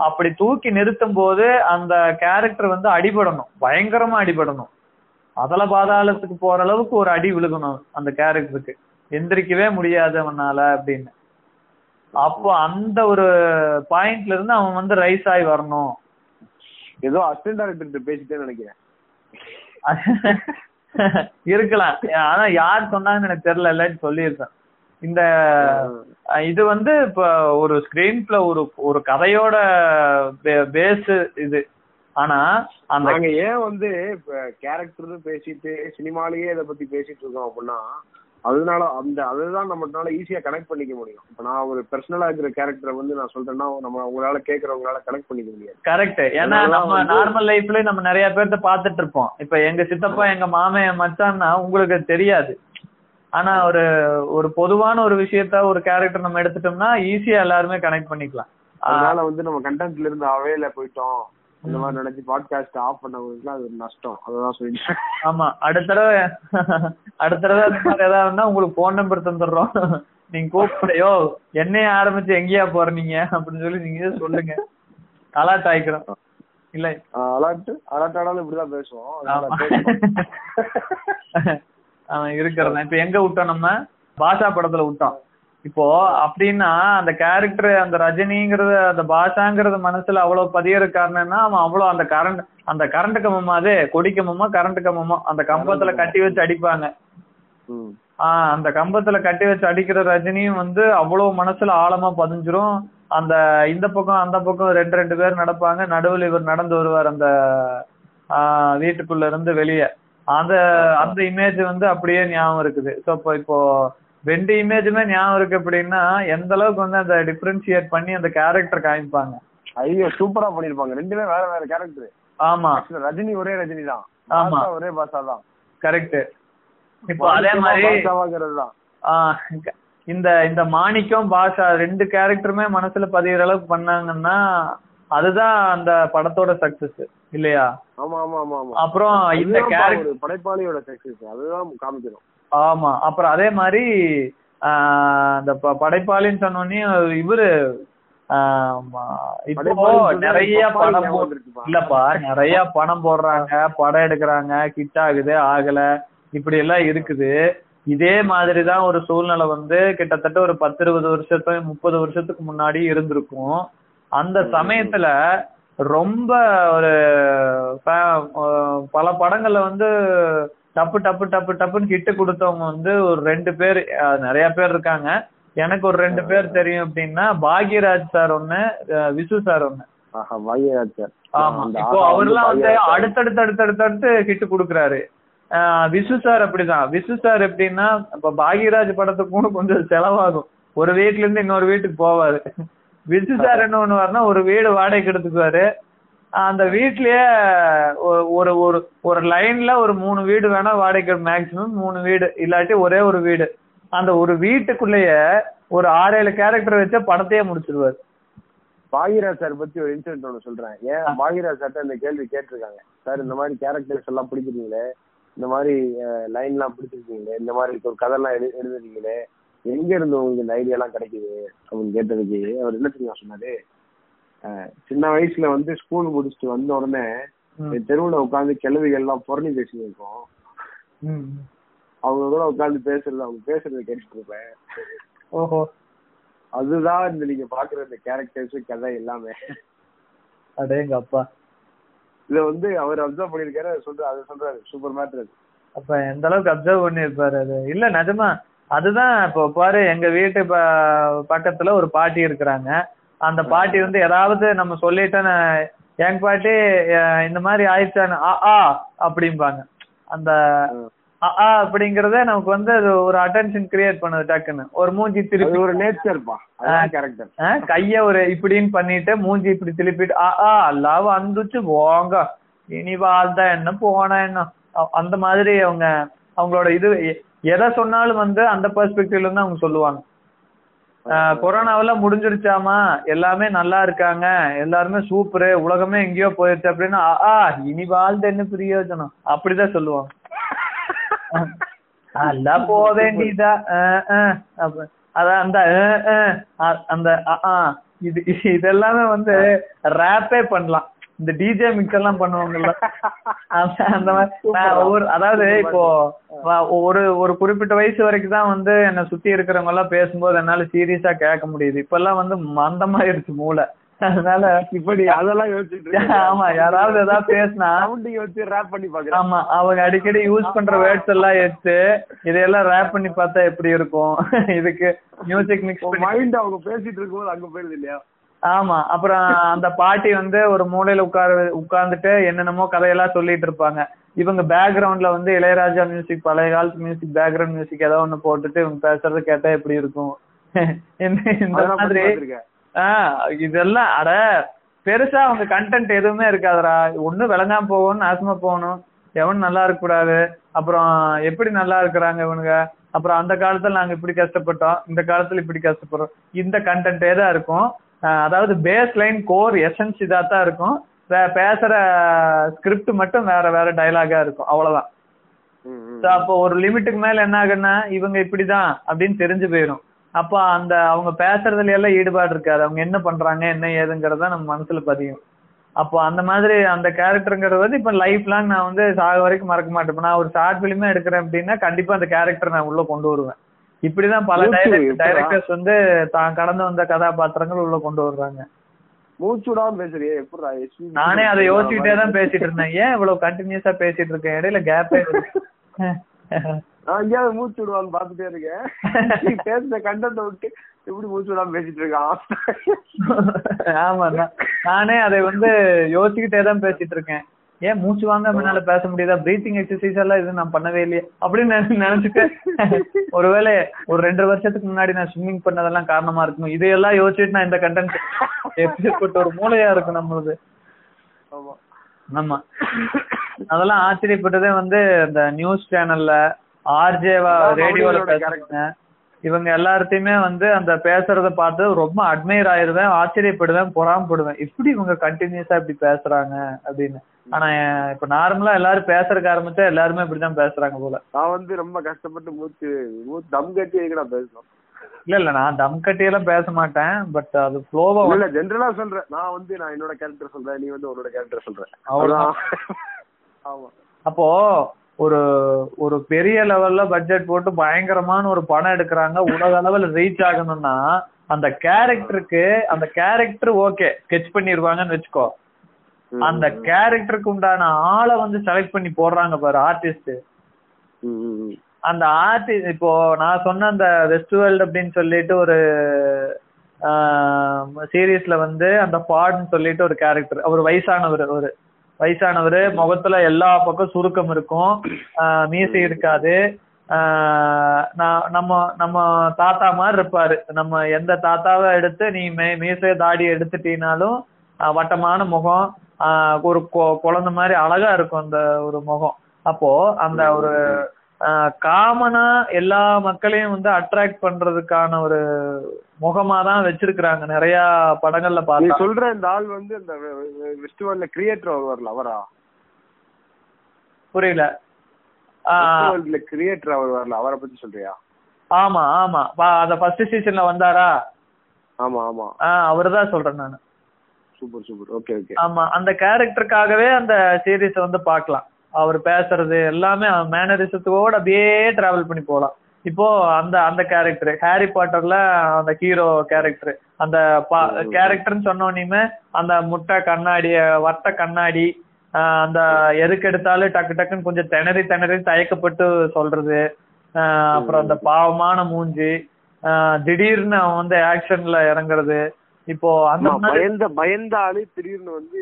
அப்படி தூக்கி நிறுத்தும் போது அந்த கேரக்டர் வந்து அடிபடணும். பயங்கரமா அடிபடணும். அதல பாதாளத்துக்கு போற அளவுக்கு ஒரு அடி விழுகணும் அந்த கேரக்டருக்கு. எந்திரிக்கவே முடியாது அவனால அப்படின்னு. அப்போ அந்த ஒரு பாயிண்ட்ல இருந்து அவன் வந்து ரைஸ் ஆகி வரணும். ஏதோ அசிஸ்டன்ட் டைரக்டர் பேசிட்டே நினைக்கிறேன். இருக்கலாம். ஆனா யார் சொன்னாங்கன்னு எனக்கு தெரியல இல்லாட்டி சொல்லியிருப்பேன் இந்த இது வந்து இப்ப ஒரு ஸ்கிரீன் பிளே ஒரு ஒரு கதையோட பேஸ் இது ஆனா அந்த ஏன் வந்து இப்ப கேரக்டர் பேசிட்டு சினிமாலயே இத பத்தி பேசிட்டு இருக்கோம் அப்படின்னா அதனால அந்த அதுதான் நம்மளால ஈஸியா கனெக்ட் பண்ணிக்க முடியும். இப்ப நான் ஒரு பர்சனலா இருக்கிற கேரக்டரை வந்து நான் சொல்றேன்னா நம்ம உங்களால கேக்குறவங்களால கனெக்ட் பண்ணிக்க முடியாது. கரெக்ட் ஏன்னா நம்ம நார்மல் லைஃப்ல நம்ம நிறைய பேர்த்த பாத்துட்டு இருப்போம். இப்ப எங்க சித்தப்பா எங்க மாமன் என் மச்சான்னா உங்களுக்கு தெரியாது. ஆனா ஒரு ஒரு பொதுவான ஒரு விஷயத்த ஒரு கேரக்டர் நம்ம எடுத்துட்டோம்னா ஈஸியா எல்லாருமே கனெக்ட் பண்ணிக்கலாம். அதனால வந்து நம்ம கண்டென்ட்ல இருந்து அவையில போயிட்டோம். இந்த மாதிரி நினைச்சு பாட்காஸ்ட் ஆஃப் பண்ணவங்களுக்குலாம் அது ஒரு நஷ்டம். அததான் சொல்லிட்டேன் ஆமா அடுத்த தடவை அடுத்த தடவை அந்த மாதிரி ஏதாவது உங்களுக்கு போன் நம்பர் தந்துடுறோம். நீங்க கூப்பிடையோ என்னைய ஆரம்பிச்சு எங்கேயா போற நீங்க? அப்படின்னு சொல்லி நீங்க சொல்லுங்க. அலாட் ஆயிக்கிறோம். இல்ல. அலர்ட் அலர்ட் ஆனாலும் இப்படிதான் பேசுவோம். இருக்கிறதா. இப்ப எங்க விட்டோம் நம்ம? பாஷா படத்துல விட்டோம். இப்போ அப்படின்னா அந்த கேரக்டர் அந்த ரஜினிங்கிறது அந்த பாஷாங்கிறது மனசுல அவ்வளவு பதியற காரணம்னா அவன் அவ்வளவு அந்த கரண்ட் அந்த கரண்ட் கம்பமா அது கொடி கம்பமா கரண்ட் கம்பமா அந்த கம்பத்துல கட்டி வச்சு அடிப்பாங்க. ஆஹ் அந்த கம்பத்துல கட்டி வச்சு அடிக்கிற ரஜினியும் வந்து அவ்வளவு மனசுல ஆழமா பதிஞ்சிரும். அந்த இந்த பக்கம் அந்த பக்கம் ரெண்டு ரெண்டு பேர் நடப்பாங்க. நடுவில் இவர் நடந்து வருவார் அந்த ஆஹ் வீட்டுக்குள்ள இருந்து வெளியே. அந்த அந்த இமேஜ் வந்து அப்படியே ஞாபகம் இருக்குது. ஸோ இப்போ இப்போ ரெண்டு இமேஜுமே ஞாபகம் இருக்கு அப்படின்னா எந்த அளவுக்கு வந்து அந்த டிஃபரன்ஷியேட் பண்ணி அந்த கேரக்டர் காமிப்பாங்க. ஐயோ சூப்பரா பண்ணிருப்பாங்க. ரெண்டுமே வேற வேற கேரக்டர் ஆமா. ரஜினி ஒரே ரஜினி தான். ஆமா. ஒரே பாஷா தான். கரெக்ட் இப்போ அதே மாதிரி இந்த இந்த மாணிக்கம் பாஷா ரெண்டு கேரக்டருமே மனசுல பதிகிற அளவுக்கு பண்ணாங்கன்னா அதுதான் அந்த படத்தோட சக்சஸ் இல்லையா? ஆமா ஆமா ஆமா ஆமா. அப்புறம் இந்த கேரக்டர் படைப்பாளியோட சக்சஸ் அதுதான் காமிக்கணும். ஆமா. அப்புறம் அதே மாதிரி இந்த படைப்பாளின்னு சொன்னோடனே இவரு இப்போ நிறைய படைப்பாளி படம் ஞாபகம் போ- வந்துருச்சுப்பா. இல்லப்பா நிறைய பணம் போடுறாங்க படம் எடுக்கிறாங்க ஹிட் ஆகுது ஆகல. இப்படி எல்லாம் இருக்குது. இதே மாதிரிதான் ஒரு சூழ்நிலை வந்து கிட்டத்தட்ட ஒரு பத்து இருபது வருஷத்து முப்பது வருஷத்துக்கு முன்னாடி இருந்திருக்கும். அந்த சமயத்துல ரொம்ப ஒரு பல படங்கள்ல வந்து டப்பு டப்பு டப்பு டப்புன்னு கிட்டு கொடுத்தவங்க வந்து ஒரு ரெண்டு பேர் நிறைய பேர் இருக்காங்க. எனக்கு ஒரு ரெண்டு பேர் தெரியும் அப்படின்னா பாக்யராஜ் சார் ஒண்ணு விசு சார் ஒண்ணு. பாக்யராஜ் சார். ஆமா. இப்போ அவர்லாம் வந்து. அடுத்தடுத்து அடுத்தடுத்து ஹிட் கொடுக்குறாரு. விசு சார் அப்படிதான். விசு சார் எப்படின்னா இப்ப பாக்யராஜ் படத்துக்கும் கொஞ்சம் செலவாகும். ஒரு வீட்டுல இருந்து இன்னொரு வீட்டுக்கு போவாரு. விசு சார் என்ன பண்ணுவாருன்னா ஒரு வீடு வாடகைக்கு எடுத்துக்குவாரு. அந்த வீட்லயே ஒரு ஒரு ஒரு லைன்ல ஒரு மூணு வீடு வேணா வாடகைக்கு மேக்சிமம் மூணு வீடு இல்லாட்டி ஒரே ஒரு வீடு. அந்த ஒரு வீட்டுக்குள்ளேயே ஒரு ஆறு ஏழு கேரக்டர் வச்ச படத்தையே முடிச்சிருவாரு. பாகிராஜ் சார் பத்தி ஒரு இன்சிடென்ட் ஒன்று சொல்றேன். ஏன் பாகிராஜ் சார்ட்ட இந்த கேள்வி கேட்டிருக்காங்க. சார் இந்த மாதிரி கேரக்டர்ஸ் எல்லாம் பிடிச்சிருக்கீங்களே? இந்த மாதிரி லைன் எல்லாம் பிடிச்சிருக்கீங்களே? இந்த மாதிரி ஒரு கதைலாம் எழு எழுதுறீங்களே எங்க இருந்து உங்களுக்கு இந்த ஐடியா எல்லாம் கிடைக்குது? அப்படின்னு கேட்டதுக்கு அவர் என்ன தெரியுமா சொன்னாரு? சின்ன வயசுல வந்து ஸ்கூல் முடிச்சுட்டு வந்த உடனே. தெருவுல உட்காந்து கிழவிகள் எல்லாம் புறணி பேசிட்டு இருக்கோம். அவங்க கூட உட்காந்து பேசுறது அவங்க பேசுறதை கேட்டுட்டு இருப்பேன். ஓஹோ. அதுதான் இந்த நீங்க பாக்குற இந்த கேரக்டர்ஸ் கதை எல்லாமே. அடேங்க அப்பா இத வந்து அவர் அப்சர்வ் பண்ணிருக்காரு அதை சொல்ற அதை சொல்றாரு சூப்பர் மேட்டர் அது. அப்ப எந்த அளவுக்கு அப்சர்வ் பண்ணிருப்பாரு அது? இல்ல நிஜமா அதுதான் இப்போ பாரு எங்க வீட்டு பக்கத்துல ஒரு பாட்டி இருக்கிறாங்க. அந்த பாட்டி வந்து ஏதாவது நம்ம சொல்லிட்டோன்னு எங்க பாட்டி இந்த மாதிரி ஆயிடுச்சான்னு ஆ ஆ அப்படிம்பாங்க. அந்த ஆ அப்படிங்கறதே நமக்கு வந்து அது ஒரு அட்டென்ஷன் கிரியேட் பண்ணுது டக்குன்னு. ஒரு மூஞ்சி திருப்பி ஒரு நேச்சர்ப்பா கேரக்டர் கைய ஒரு இப்படின்னு பண்ணிட்டு மூஞ்சி இப்படி திருப்பிட்டு ஆ ஆ எல்லாம் வந்துச்சு போங்க. இனி வாழ்ந்தா என்ன போனா என்ன? அந்த மாதிரி அவங்க அவங்களோட இது எதை சொன்னாலும் வந்து அந்த பெர்ஸ்பெக்டிவ்ல இருந்து அவங்க சொல்லுவாங்க. அஹ், கொரோனாவுல முடிஞ்சிருச்சாமா? எல்லாமே நல்லா இருக்காங்க. எல்லாருமே சூப்பரு. உலகமே எங்கேயோ போயிருச்சு அப்படின்னா ஆ இனி வாழ்ந்த என்ன பிரயோஜனம்? அப்படிதான் சொல்லுவாங்க. நல்லா போக வேண்டியதா? அதான் அந்த அந்த இது இதெல்லாமே வந்து ரேப்பே பண்ணலாம். இந்த டிஜே மிக்ஸ் எல்லாம் பண்ணுவாங்கல்ல. அந்த மாதிரி. அதாவது இப்போ ஒரு ஒரு குறிப்பிட்ட வயசு வரைக்கும் தான் வந்து என்னை சுத்தி இருக்கிறவங்க எல்லாம் பேசும்போது என்னால சீரியஸா கேட்க முடியுது. இப்ப எல்லாம் வந்து மந்தமாயிருச்சு மூளை. அதனால இப்படி அதெல்லாம் யோசிச்சுட்டு ஆமா யாராவது ஏதாவது பேசினா சவுண்டிங் வச்சு ரேப் பண்ணி பாக்குறேன். ஆமா அவங்க அடிக்கடி யூஸ் பண்ற வேர்ட்ஸ் எல்லாம் எடுத்து இதையெல்லாம் ரேப் பண்ணி பார்த்தா எப்படி இருக்கும்? இதுக்கு மியூசிக் மிக்ஸ் மைண்ட் அவங்க பேசிட்டு இருக்கும்போது அங்க போயிருது இல்லையா? ஆமா அப்புறம் அந்த பாட்டி வந்து ஒரு மூலையில உட்கார உட்கார்ந்துட்டு என்னென்னமோ கதையெல்லாம் சொல்லிட்டு இருப்பாங்க. இவங்க பேக்ரவுண்ட்ல வந்து இளையராஜா மியூசிக் பழைய காலத்து மியூசிக் பேக்ரவுண்ட் மியூசிக் ஏதோ ஒண்ணு போட்டுட்டு இவங்க பேசுறது கேட்டா எப்படி இருக்கும்? இந்த மாதிரி. ஆஹ் இதெல்லாம் அட பெருசா அவங்க கண்டென்ட் எதுவுமே இருக்காதுடா. ஒண்ணு விளங்காம போகணும் நாசமா போகணும். எவன் நல்லா இருக்க கூடாது அப்புறம் எப்படி நல்லா இருக்கிறாங்க இவனுங்க? அப்புறம் அந்த காலத்துல நாங்க இப்படி கஷ்டப்பட்டோம். இந்த காலத்துல இப்படி கஷ்டப்படுறோம். இந்த கண்டென்ட்டே தான் இருக்கும். அதாவது பேஸ் லைன் கோர் எசன்ஸ் இதா தான் இருக்கும். பேசுற ஸ்கிரிப்ட் மட்டும் வேற வேற டயலாகா இருக்கும். அவ்வளவுதான். அப்போ ஒரு லிமிட்டுக்கு மேல என்ன ஆகுன்னா இவங்க இப்படிதான் அப்படின்னு தெரிஞ்சு போயிடும் அப்ப அந்த அவங்க பேசுறதுல எல்லாம் ஈடுபாடு இருக்காது. அவங்க என்ன பண்றாங்க என்ன ஏதுங்கிறத நம்ம மனசுல பதியும். அப்போ அந்த மாதிரி அந்த கேரக்டருங்கிறது வந்து இப்ப லைஃப் லாங் நான் வந்து சாக வரைக்கும் மறக்க மாட்டேன். இப்ப நான் ஒரு ஷார்ட் பிலிமே எடுக்கிறேன் அப்படின்னா கண்டிப்பா அந்த கேரக்டர் நான் உள்ள கொண்டு வருவேன். இப்படிதான் பல எப்படா? டைரக்டர்ஸ் வந்து தான் கடந்து வந்த கதாபாத்திரங்கள் உள்ள கொண்டு வர்றாங்க. மூச்சு விடாம பேசுறியே எப்படிடா SVP நானே அதை யோசிச்சுட்டே தான் பேசிட்டு இருந்தேன். ஏன் இவ்வளவு கண்டினியூஸா பேசிட்டு இருக்கேன்? இடையில கேப்பே நான் எங்கேயாவது மூச்சு விடுவான்னு பாத்துட்டே இருக்கேன். நீ பேசுற கண்டென்ட் விட்டு எப்படி மூச்சு விடாம பேசிட்டு இருக்கான் ஆமா நான் நானே அதை வந்து யோசிச்சுக்கிட்டே தான் பேசிட்டு இருக்கேன். ஏன் மூச்சு வாங்க என்னால பேச முடியுதா? பிரீத்திங் எக்ஸசைஸ் எல்லாம் இது நான் பண்ணவே இல்லையே. அப்படின்னு நினை- நினைச்சுட்டு ஒருவேளை ஒரு ரெண்டு வருஷத்துக்கு முன்னாடி நான் ஸ்விம்மிங் பண்ணதெல்லாம் காரணமா இருக்கும்? இதையெல்லாம் யோசிச்சுட்டு நான் இந்த கண்டென்ட் எப்படிப்பட்ட ஒரு மூளையா இருக்கும் நம்மளுது? ஆமா. அதெல்லாம் ஆச்சரியப்பட்டதே வந்து இந்த நியூஸ் சேனல்ல ஆர்ஜேவா ரேடியோல பேசுறாங்க இவங்க எல்லார்த்தையுமே வந்து அந்த பேசுறத பார்த்து ரொம்ப அட்மையர் ஆயிருவேன் ஆச்சரியப்படுவேன் பொறாமப்படுவேன். எப்படி இவங்க கண்டினியூஸா இப்படி பேசுறாங்க அப்படின்னு. ஆனா இப்ப நார்மலா எல்லாரும் பேசுறதுக்கு ஆரம்பிச்சா எல்லாருமே இப்படிதான் பேசுறாங்க போல. நான் வந்து ரொம்ப கஷ்டப்பட்டு மூச்சு மூச்சு தம் கட்டி எங்கடா பேசணும் இல்ல இல்ல நான் தம் கட்டியெல்லாம் பேச மாட்டேன் பட் அது ஃப்ளோவா இல்ல ஜென்ரலா சொல்றேன். நான் வந்து நான் என்னோட கேரக்டர் சொல்றேன் நீ வந்து உன்னோட கேரக்டர் சொல்ற. அவ்வளவுதான். ஆமா. அப்போ ஒரு ஒரு பெரிய லெவல்ல பட்ஜெட் போட்டு பயங்கரமான ஒரு படம் எடுக்கிறாங்க. உலக அளவுல ரீச் ஆகணும்னா அந்த கேரக்டருக்கு அந்த கேரக்டர் ஓகே ஸ்கெட்ச் பண்ணிருவாங்கன்னு வச்சுக்கோ. அந்த கேரக்டருக்கு உண்டான ஆளை வந்து செலக்ட் பண்ணி போடுறாங்க பாரு ஆர்டிஸ்ட். அந்த ஆர்டிஸ்ட் இப்போ நான் சொன்ன அந்த வெஸ்ட் வேர்ல்ட் அப்படின்னு சொல்லிட்டு ஒரு சீரீஸ்ல வந்து அந்த ஃபாட்னு சொல்லிட்டு ஒரு கேரக்டர் அவர் வயசானவர் ஒரு வயசானவர் முகத்துல எல்லா பக்கம் சுருக்கம் இருக்கும். ஆஹ் மீசை இருக்காது. ஆஹ் நம்ம நம்ம தாத்தா மாதிரி இருப்பாரு. நம்ம எந்த தாத்தாவை எடுத்து நீ மே மீசை தாடி எடுத்துட்டீனாலும் வட்டமான முகம் ஆஹ் ஒரு கொ- குழந்தை மாதிரி அழகா இருக்கும் அந்த ஒரு முகம். அப்போ அந்த ஒரு காமனா எல்லா மக்களையும் வந்து அட்ராக்ட் பண்றதுக்கான ஒரு முகமா தான் வச்சிருக்கிறாங்க. நிறைய படங்கள்ல நீ பார்த்தா சொல்ற இந்த ஆள் வந்து அந்த ஃபெஸ்டிவல்ல கிரியேட்டர் வருவார்ல அவரா? புரியல. கிரியேட்டர் அவர் வரல அவரை பத்தி சொல்றியா? ஆமா ஆமா. அந்த ஃபர்ஸ்ட் சீசன்ல வந்தாரா? ஆமா ஆமா. ஆஹ் அவர்தான் சொல்றேன் நான். Super super. Okay okay. ஆமா அந்த கேரக்டருக்காகவே அந்த சீரீஸ் வந்து பார்க்கலாம். அவர் பேசுறது எல்லாமே மேனரிசத்தோட அப்படியே டிராவல் பண்ணி போகலாம் இப்போ அந்த அந்த கேரக்டர் ஹாரி பாட்டர்ல அந்த ஹீரோ கேரக்டர் அந்த கேரக்டர்னு சொன்னோன்னையுமே அந்த முட்டை கண்ணாடி வட்ட கண்ணாடி அந்த எதுக்கு எடுத்தாலும் டக்கு டக்குன்னு கொஞ்சம் திணறி திணறி தயக்கப்பட்டு சொல்றது அப்புறம் அந்த பாவமான மூஞ்சி திடீர்னு அவன் வந்து ஆக்ஷன்ல இறங்குறது இப்போ அந்த பயந்த பயந்த ஆளு திடீர்னு வந்து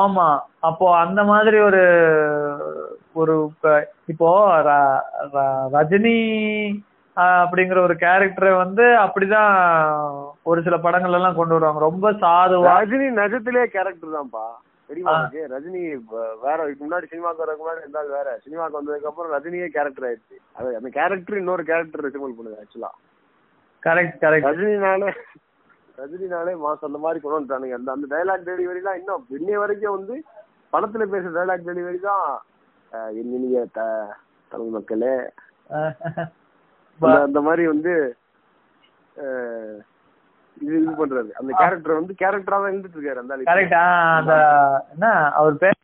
ஆமா. அப்போ அந்த மாதிரி ஒரு ஒரு இப்போ ரஜினி அப்படிங்கிற ஒரு கேரக்டரை வந்து அப்படிதான் ஒரு சில படங்கள் எல்லாம் கொண்டு வருவாங்க. ரொம்ப சாதுவா. ரஜினி நிஜத்திலே கேரக்டர் தான்ப்பா. தெரியுமா ரஜினி வேற இதுக்கு முன்னாடி சினிமாக்கு வரதுக்கு முன்னாடி இருந்தாலும் வேற. சினிமாக்கு வந்ததுக்கு அப்புறம் ரஜினியே கேரக்டர் ஆயிடுச்சு. அது அந்த கேரக்டர் இன்னொரு கேரக்டர் ரிசீவல் பண்ணுது ஆக்சுவலா கரெக்ட் கரெக்ட் ரஜினினாலே ரஜினினாலே மாசம் அந்த மாதிரி கொண்டு வந்துட்டானுங்க. அந்த அந்த டைலாக் டெலிவரிலாம் இன்னும் இன்னைய வரைக்கும் வந்து படத்துல பேசுற டைலாக் டெலிவரி தான் இனிய தமிழ் மக்களே. அந்த- மாதிரி வந்து இது இது பண்றாரு அந்த கேரக்டர் வந்து கேரக்டரா தான் இருந்துட்டு இருக்காரு அந்த. கரெக்ட் அந்த என்ன அவர் பேர்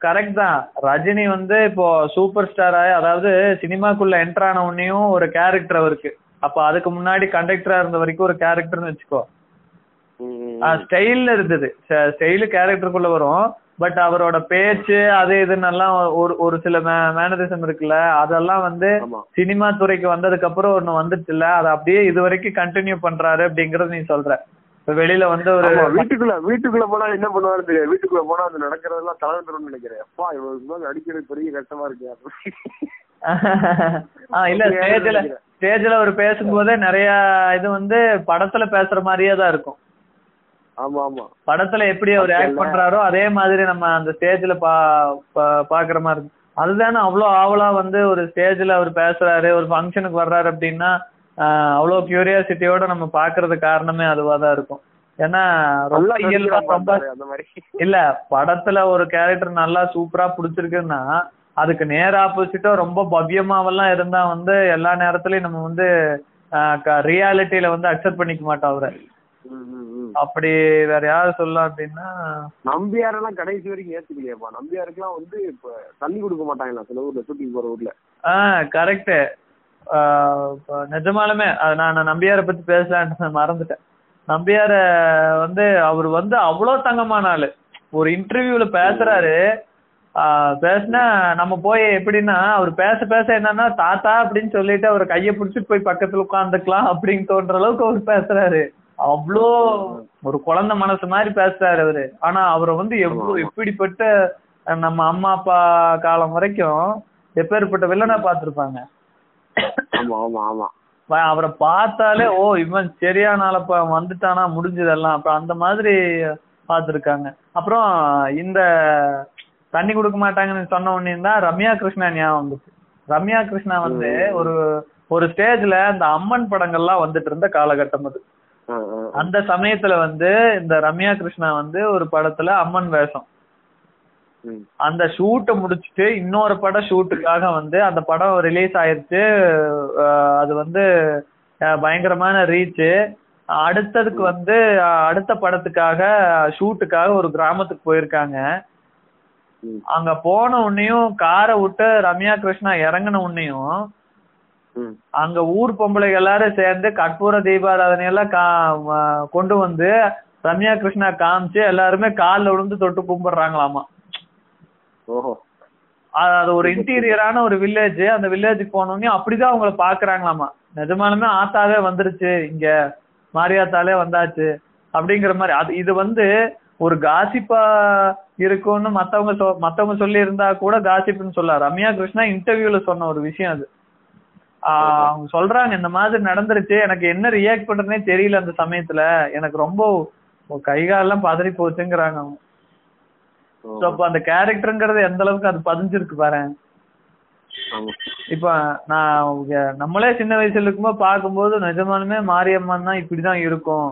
கரெக்ட் தான். ரஜினி வந்து இப்போ சூப்பர் ஸ்டார் அதாவது சினிமாக்குள்ள என்டர் ஆன உடனேயும் ஒரு கேரக்டர் அவருக்கு. அப்ப அதுக்கு முன்னாடி கண்டக்டரா இருந்த வரைக்கும் ஒரு கேரக்டர்னு வச்சுக்கோ. ஸ்டைல்ல இருந்தது. ஸ்டைலு கேரக்டருக்குள்ள வரும். பட் அவரோட பேச்சு அது இதுன்னு எல்லாம் ஒரு ஒரு சில மேனரிசம் இருக்குல்ல அதெல்லாம் வந்து சினிமா துறைக்கு வந்ததுக்கு அப்புறம் ஒண்ணு வந்துச்சுல்ல அதை அப்படியே இது வரைக்கும் கண்டினியூ பண்றாரு அப்படிங்கறது நீ சொல்ற. இப்ப வெளியில வந்து ஒரு வீட்டுக்குள்ள வீட்டுக்குள்ள போனா என்ன பண்ணுவாரு தெரியாது. வீட்டுக்குள்ள போனா அந்த நடக்கிறதெல்லாம் தலைவன் நினைக்கிறேன். அப்பா மேல அடிக்கிறது பெரிய கஷ்டமா இருக்கு இல்ல ஸ்டேஜ்ல ஸ்டேஜ்ல அவர் பேசும்போதே நிறைய இது வந்து படத்துல பேசுற மாதிரியே தான் இருக்கும். ஆமா ஆமா. படத்துல எப்படி அவர் ஆக்ட் பண்றாரோ அதே மாதிரி நம்ம அந்த ஸ்டேஜ்ல பா பாக்குற மாதிரி இருக்கும் அதுதானே அவ்வளோ ஆவலா வந்து ஒரு ஸ்டேஜ்ல அவர் பேசுறாரு ஒரு ஃபங்க்ஷனுக்கு வர்றாரு அப்படின்னா ஆஹ் அவ்வளோ கியூரியாசிட்டியோட நம்ம பாக்குறது காரணமே அதுவா தான் இருக்கும். ஏன்னா ரொம்ப இயல்பா இல்ல படத்துல ஒரு கேரக்டர் நல்லா சூப்பரா புடிச்சிருக்குன்னா அதுக்கு நேர் ஆப்போசிட்டா ரொம்ப பவ்யமாவெல்லாம் இருந்தா வந்து எல்லா நேரத்துலயும் நம்ம வந்து ரியாலிட்டியில வந்து அக்செப்ட் பண்ணிக்க மாட்டோம் அவரை. அப்படி வேற யாரு சொல்லலாம் அப்படின்னா நம்பியாரெல்லாம் கடைசி வரைக்கும் ஏத்துக்கலையாப்பா. நம்பியாருக்கெல்லாம் வந்து இப்ப தண்ணி கொடுக்க மாட்டாங்களா? சில ஊர்ல ஷூட்டிங் போற ஊர்ல. ஆஹ் கரெக்ட் நிஜமாலுமே நான் நம்பியாரை பத்தி பேசலான்னு மறந்துட்டேன். நம்பியார வந்து அவர் வந்து அவ்வளோ தங்கமான ஆளு. ஒரு இன்டர்வியூல பேசுறாரு. பேசுனா நம்ம போய் எப்படின்னா அவர் பேச பேச என்னன்னா தாத்தா அப்படின்னு சொல்லிட்டு அவர் கையை பிடிச்சிட்டு போய் பக்கத்துல உட்காந்துக்கலாம் அப்படின்னு தோன்ற அளவுக்கு அவர் பேசுறாரு. அவ்வளோ ஒரு குழந்தை மனசு மாதிரி பேசுறாரு அவரு. ஆனா அவரை வந்து எவ்வளவு எப்படிப்பட்ட நம்ம அம்மா அப்பா காலம் வரைக்கும் எப்பேற்பட்ட வில்லனா பார்த்திருப்பாங்க. வ- அவரை பார்த்தாலே ஓ இவன் சரியான ஆளப்பா வந்துட்டானா முடிஞ்சதெல்லாம். அப்ப அந்த மாதிரி பார்த்திருக்காங்க. அப்புறம் இந்த தண்ணி கொடுக்க மாட்டாங்கன்னு சொன்ன உடனே தான் ரம்யா கிருஷ்ணா ஞாபகம் வந்துச்சு ரம்யா கிருஷ்ணா வந்து ஒரு ஒரு ஸ்டேஜ்ல இந்த அம்மன் படங்கள்லாம் வந்துட்டு இருந்த காலகட்டம் அது. அந்த சமயத்துல வந்து இந்த ரம்யா கிருஷ்ணா வந்து ஒரு படத்துல அம்மன் வேஷம். அந்த ஷூட்டை முடிச்சுட்டு இன்னொரு படம் ஷூட்டுக்காக வந்து அந்த படம் ரிலீஸ் ஆயிருச்சு அது வந்து பயங்கரமான ரீச் அடுத்ததுக்கு வந்து அடுத்த படத்துக்காக ஷூட்டுக்காக ஒரு கிராமத்துக்கு போயிருக்காங்க. அங்க போன உடனேயும் காரை விட்டு ரம்யா கிருஷ்ணா இறங்கின உடனேயும் ம். அங்க ஊர் பொம்பளைங்க எல்லாரும் சேர்ந்து கற்பூர தீபாராதனை எல்லாம் கொண்டு வந்து ரம்யா கிருஷ்ணா காமிச்சு எல்லாருமே கால்ல விழுந்து தொட்டு கும்பிடுறாங்களாமா. ஓஹோ. அது அது ஒரு இன்டீரியரான ஒரு வில்லேஜ் அந்த வில்லேஜுக்கு போனோடனே அப்படிதான் அவங்கள பாக்குறாங்களாமா. நிஜமாலுமே ஆத்தாவே வந்துருச்சு. இங்க மாரியாத்தாலே வந்தாச்சு. அப்படிங்கிற மாதிரி. அது இது வந்து ஒரு காசிப்பா இருக்கும்னு மத்தவங்க சொ- மத்தவங்க சொல்லி இருந்தா கூட காசிப்னு சொல்ல ரம்யா கிருஷ்ணா இன்டர்வியூல சொன்ன ஒரு விஷயம் அது அவங்க சொல்றாங்க இந்த மாதிரி நடந்துருச்சு எனக்கு என்ன ரியாக்ட் பண்றதுனே தெரியல அந்த சமயத்துல எனக்கு ரொம்ப கை காலெல்லாம் பதறி போச்சுங்கிறாங்க அவங்க. சோ அப்ப அந்த கேரக்டருங்கிறது எந்த அளவுக்கு அது பதிஞ்சிருக்கு பாரு. இப்ப நான் நம்மளே சின்ன வயசுல இருக்கும்போது பார்க்கும்போது நிஜமாலுமே மாரியம்மன் தான் இப்படிதான் இருக்கும்.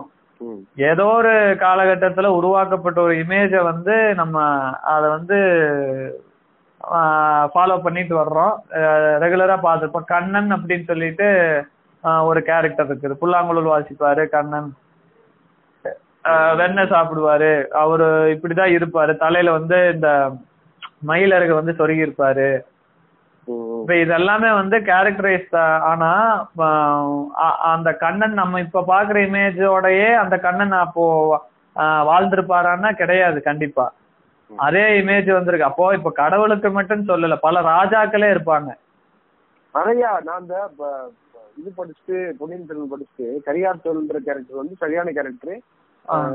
ஏதோ ஒரு காலகட்டத்துல உருவாக்கப்பட்ட ஒரு இமேஜை வந்து நம்ம அதை வந்து ஃபாலோ பண்ணிட்டு வர்றோம். ரெகுலரா பார்த்துருப்போம் கண்ணன் அப்படின்னு சொல்லிட்டு ஒரு கேரக்டர் இருக்குது புல்லாங்குழல் வாசிப்பாரு கண்ணன். வெண்ணெய் சாப்பிடுவாரு. அவரு இப்படிதான் இருப்பாரு. தலையில வந்து இந்த மயிலருகு வந்து சொருகி இருப்பாரு இப்ப இதெல்லாமே வந்து கேரக்டரைஸ் ஆனா அந்த கண்ணன் நம்ம இப்ப பாக்குற இமேஜோடயே அந்த கண்ணன் அப்போ வாழ்ந்திருப்பாரான்னா கிடையாது கண்டிப்பா. அதே இமேஜ் வந்திருக்கு. அப்போ இப்ப கடவுளுக்கு மட்டும் சொல்லல பல ராஜாக்களே இருப்பாங்க. நிறைய நான் இந்த இது படிச்சுட்டு பொன்னியின் செல்வன் படிச்சுட்டு கரியார் தோல்ன்ற கேரக்டர் வந்து சரியான கேரக்டர்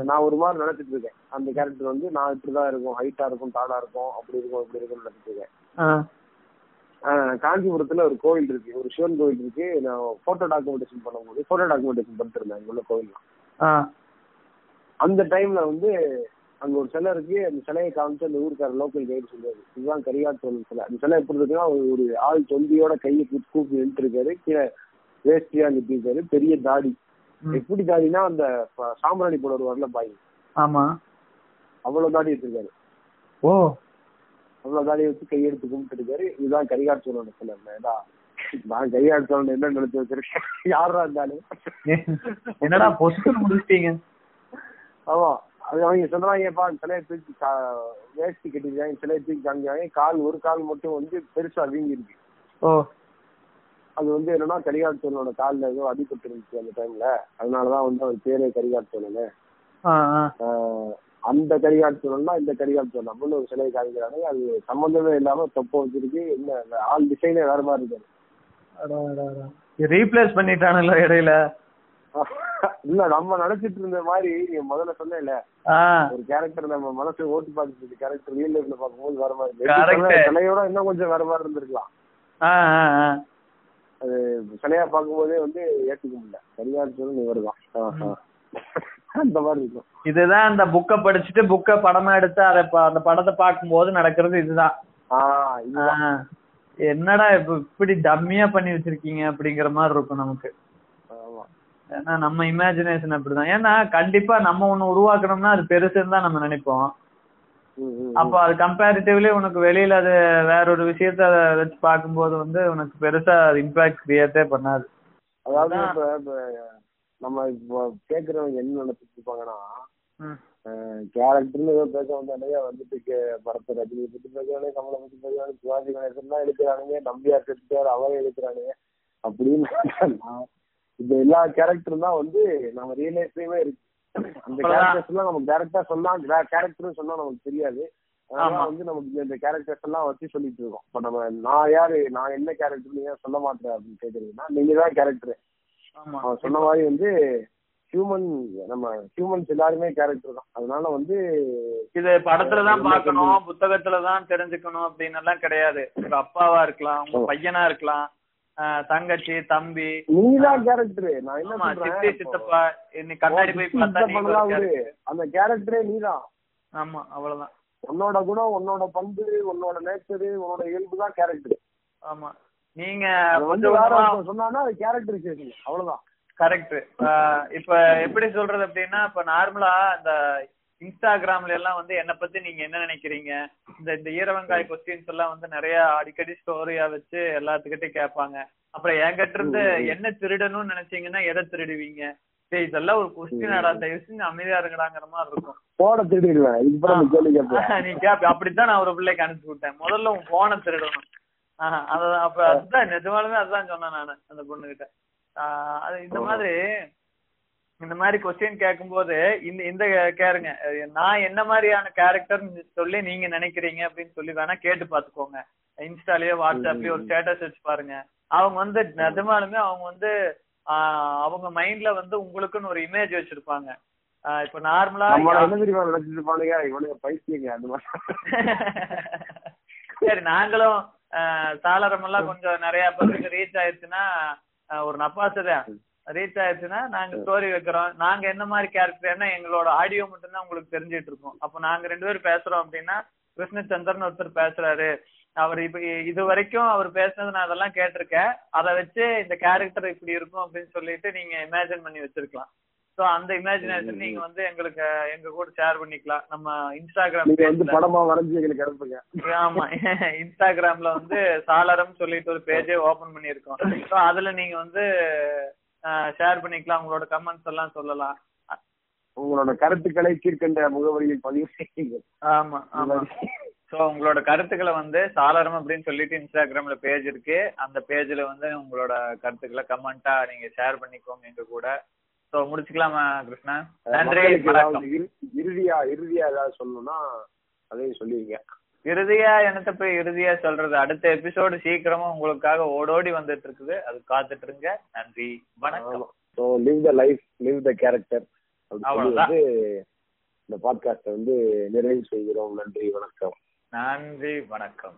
நான் ஒரு மாதிரி நினைச்சிட்டு இருக்கேன். அந்த கேரக்டர் வந்து நான் இப்படிதான் இருக்கும் ஹைட்டா இருக்கும் டாடா இருக்கும் அப்படி இருக்கும் இப்படி இருக்கும்னு நினைச்சிட்டு இருக்கேன். காஞ்சிபுரத்துல ஒரு கோவில் இருக்கு. ஒரு சிவன் கோவில் இருக்கு. நான் போட்டோ டாக்குமெண்டேஷன் பண்ணும்போது போட்டோ டாக்குமெண்டேஷன் பண்ணிருந்தேன் இங்க உள்ள கோவில் ஆஹ் அந்த டைம்ல வந்து அங்க ஒரு சிலை இருக்கு. அந்த சிலையை காமிச்சு அந்த ஊருக்கார லோக்கல் கைடு சொல்லுவாரு இதுதான் கரியார் தோல் சிலை. அந்த சிலை எப்படி இருக்குன்னா ஒரு ஒரு ஆள் தொந்தியோட கையை கூப்பி கூப்பி நின்று இருக்காரு கீழே வேஸ்டியா நிறுத்திருக்காரு. பெரிய தாடி. எப்படி தாடினா அந்த சாம்பிராணி போட வருவார்ல பாய். ஆமா. அவ்வளவு தாடி வச்சிருக்காரு. ஓ. அவ்வளவு தாடி வச்சு கையெடுத்து கும்பிட்டு இருக்காரு. இதுதான் கரிகார் சோழனோட சிலை ஏடா நான் கையார் சோழன் என்ன நினைச்சு வச்சிருக்கேன்? யாரா இருந்தாலும். என்னடா பொசுக்கு முடிச்சிட்டீங்க? ஆமா. அது அவங்க சொல்றாங்கப்பா சிலையை தூக்கி வேஷ்டி கட்டிருக்காங்க சிலையை தூக்கி காமிக்காங்க கால் ஒரு கால் மட்டும் வந்து பெருசா வீங்கி இருக்கு அது வந்து என்னன்னா கரிகால் சோழனோட கால்ல ஏதோ அடிபட்டு இருந்துச்சு அந்த டைம்ல அதனாலதான் வந்து அவர் பேரே கரிகால் சோழன் அந்த கரிகால் சோழன்னா இந்த கரிகால் சோழன் அப்படின்னு ஒரு சிலையை காமிக்கிறாங்க. அது சம்பந்தமே இல்லாம தொப்ப வச்சிருக்கு. என்ன ஆள் டிசைனே வேற மாதிரி இருக்காரு. ரீப்ளேஸ் பண்ணிட்டானுல்ல இடையில? இல்ல நம்ம நினைச்சிட்டு இருந்த மாதிரி நீங்க முதல்ல ஆஹ் ஒரு கேரக்டர் நம்ம மனசு ஓட்டு பார்த்துட்டு கேரக்டர் ரியல் லைஃப்ல பார்க்கும்போது வேற மாதிரி. சிலையோட இன்னும் கொஞ்சம் வேற மாதிரி இருந்திருக்கலாம். அது சிலையா பார்க்கும்போதே வந்து ஏத்துக்க முடியல. சரியான சொல்லு இவர் தான் அந்த மாதிரி இருக்கும். இதுதான் அந்த புக்கை படிச்சுட்டு புக்கை படமா எடுத்து அதை அந்த படத்தை பார்க்கும்போது நடக்கிறது இதுதான். என்னடா இப்ப இப்படி டம்மியா பண்ணி வச்சிருக்கீங்க அப்படிங்கிற மாதிரி இருக்கும் நமக்கு. ஏன்னா நம்ம இமேஜினேஷன் அப்படிதான். ஏன்னா கண்டிப்பா நம்ம ஒண்ணு உருவாக்கணும்னா அது பெருசுன்னு தான் நம்ம நினைப்போம். அப்போ அது கம்பேரிட்டிவ்லி உனக்கு வெளியில அது வேற ஒரு விஷயத்த வச்சு பார்க்கும்போது வந்து உனக்கு பெருசா இம்பாக்ட் கிரியேட்டே பண்ணாது. அதாவது நம்ம இப்போ கேக்குறவங்க என்ன நினைச்சிட்டு இருப்பாங்கன்னா. கேரக்டர்னு ஏதோ பேச வந்தாலே வந்துட்டு பரத் ரஜினி பத்தி பேசுறானே கமலை பத்தி பேசுறானே சிவாஜி கணேசன் தான் எடுக்கிறானுங்க நம்பியார் செட்டியார் அவரே எடுக்கிறானுங்க அப்படின்னு இந்த எல்லா கேரக்டரும் தான் வந்து நம்ம ரியல் லைஃப்லயுமே இருக்கு அந்த. கேரக்டர்ஸ் எல்லாம் நம்ம டேரக்டா சொன்னா கேரக்டர் சொன்னா நமக்கு தெரியாது அதனால. வந்து நமக்கு இந்த- கேரக்டர்ஸ் எல்லாம் வச்சு சொல்லிட்டு இருக்கோம் இப்ப நம்ம நான் யாரு நான் என்ன கேரக்டர் நீங்க சொல்ல மாட்டேன் அப்படின்னு கேக்குறீங்கன்னா நீங்க தான் கேரக்டர் அவன் சொன்ன மாதிரி வந்து ஹியூமன் நம்ம ஹியூமன்ஸ் எல்லாருமே கேரக்டர் தான். அதனால வந்து இது படத்துல தான் பார்க்கணும் புத்தகத்துல தான் தெரிஞ்சுக்கணும் அப்படின்னு எல்லாம் கிடையாது. உங்க அப்பாவா இருக்கலாம் உங்க. பையனா இருக்கலாம் தங்கச்சி தம்பி. நீ தான் கேரக்டர் நான் என்ன சித்தி சித்தப்பா இன்னைக்கு கண்ணாடி போய் பார்த்தா ஒரு. அந்த கேரக்டரே நீதான். ஆமா அவ்வளவுதான். உன்னோட குணம் உன்னோட பண்பு உன்னோட நேச்சரு உன்னோட இயல்பு தான் கேரக்டர் ஆமா. நீங்க அது கேரக்டரைசேஷன் அவ்வளவுதான். கரெக்ட் இப்ப எப்படி சொல்றது அப்படின்னா இப்ப நார்மலா இந்த இன்ஸ்டாகிராம்ல எல்லாம் வந்து என்ன பத்தி நீங்க என்ன நினைக்கிறீங்க? இந்த இந்த ஈரவங்காய் கொஸ்டின்ஸ் எல்லாம் வந்து நிறைய அடிக்கடி ஸ்டோரியா வச்சு எல்லாத்துக்கிட்டையும் கேட்பாங்க. அப்புறம் என்கிட்ட இருந்து என்ன திருடணும்னு நினைச்சீங்கன்னா எதை திருடுவீங்க? சரி இதெல்லாம் ஒரு கொஸ்டின் ஆடா தயவு செஞ்சு அமைதியா இருங்கடாங்கிற மாதிரி இருக்கும். போட திருடிடுவேன். நீ கேப்ப அப்படித்தான் நான் ஒரு பிள்ளைக்கு அனுப்பிச்சு விட்டேன். முதல்ல உன் போனை திருடணும். அதான் அப்ப அதுதான் நிஜமாலுமே அதுதான் சொன்னேன் நானு அந்த பொண்ணுகிட்ட. அது இந்த மாதிரி இந்த மாதிரி கொஸ்டின் கேட்கும்போது இந்த இந்த கேருங்க நான் என்ன மாதிரியான கேரக்டர் சொல்லி நீங்க நினைக்கிறீங்க அப்படின்னு சொல்லி வேணா கேட்டு பாத்துக்கோங்க இன்ஸ்டாலயோ வாட்ஸ்அப்லயோ ஒரு ஸ்டேட்டஸ் வச்சு பாருங்க. அவங்க வந்து நிஜமாலுமே அவங்க வந்து அவங்க மைண்ட்ல வந்து உங்களுக்குன்னு ஒரு இமேஜ் வச்சிருப்பாங்க. இப்ப நார்மலா சரி நாங்களும் சாளரம் எல்லாம் கொஞ்சம் நிறைய பேருக்கு ரீச் ஆயிருச்சுன்னா ஆஹ் ஒரு நப்பாசு தான். ரீச் ஆயிருச்சுன்னா நாங்க ஸ்டோரி வைக்கிறோம். நாங்க என்ன மாதிரி கேரக்டர்னா எங்களோட ஆடியோ மட்டும்தான் உங்களுக்கு தெரிஞ்சிட்டு இருக்கும். அப்ப நாங்க ரெண்டு பேரும் பேசுறோம் அப்படின்னா கிருஷ்ணச்சந்திரன் ஒருத்தர் பேசுறாரு. அவர் இப்ப இது வரைக்கும் அவர் பேசுனது நான் அதெல்லாம் கேட்டிருக்கேன். அதை வச்சு இந்த கேரக்டர் இப்படி இருக்கும் அப்படின்னு சொல்லிட்டு நீங்க இமேஜின் பண்ணி வச்சிருக்கலாம். சோ அந்த இமேஜினேஷன் நீங்க வந்து எங்களுக்கு எங்க கூட ஷேர் பண்ணிக்கலாம். நம்ம இன்ஸ்டாகிராம் வந்து. படமா வரைஞ்சு எங்களுக்கு அனுப்புங்க. ஆமா இன்ஸ்டாகிராம்ல வந்து சாளரம் சொல்லிட்டு ஒரு பேஜே ஓபன் பண்ணிருக்கோம் சோ அதுல நீங்க வந்து ஷேர் பண்ணிக்கலாம். உங்களோட கமெண்ட்ஸ் எல்லாம் சொல்லலாம். உங்களோட கருத்துக்களை கீழ்கண்ட முகவரியில் பதிவு செய்யுங்க. ஆமா ஆமா. சோ உங்களோட கருத்துக்களை வந்து சாளரம் அப்படின்னு சொல்லிட்டு இன்ஸ்டாகிராம்ல பேஜ் இருக்கு. அந்த பேஜ்ல வந்து உங்களோட கருத்துக்களை கமெண்டா நீங்க ஷேர் பண்ணிக்கோங்க எங்க கூட. சோ முடிச்சுக்கலாமா கிருஷ்ணா? நன்றி இறுதியா இறுதியா ஏதாவது சொல்லணும்னா அதையும் சொல்லுவீங்க இறுதியா என்னத்த போய் இறுதியா சொல்றது? அடுத்த எபிசோடு சீக்கிரமா உங்களுக்காக ஓடோடி வந்துட்டு இருக்குது அது காத்துட்டு இருங்க நன்றி வணக்கம். So live the life live the character. வந்து இந்த பாட்காஸ்டை வந்து நிறைவு செய்கிறோம். நன்றி வணக்கம். நன்றி வணக்கம்.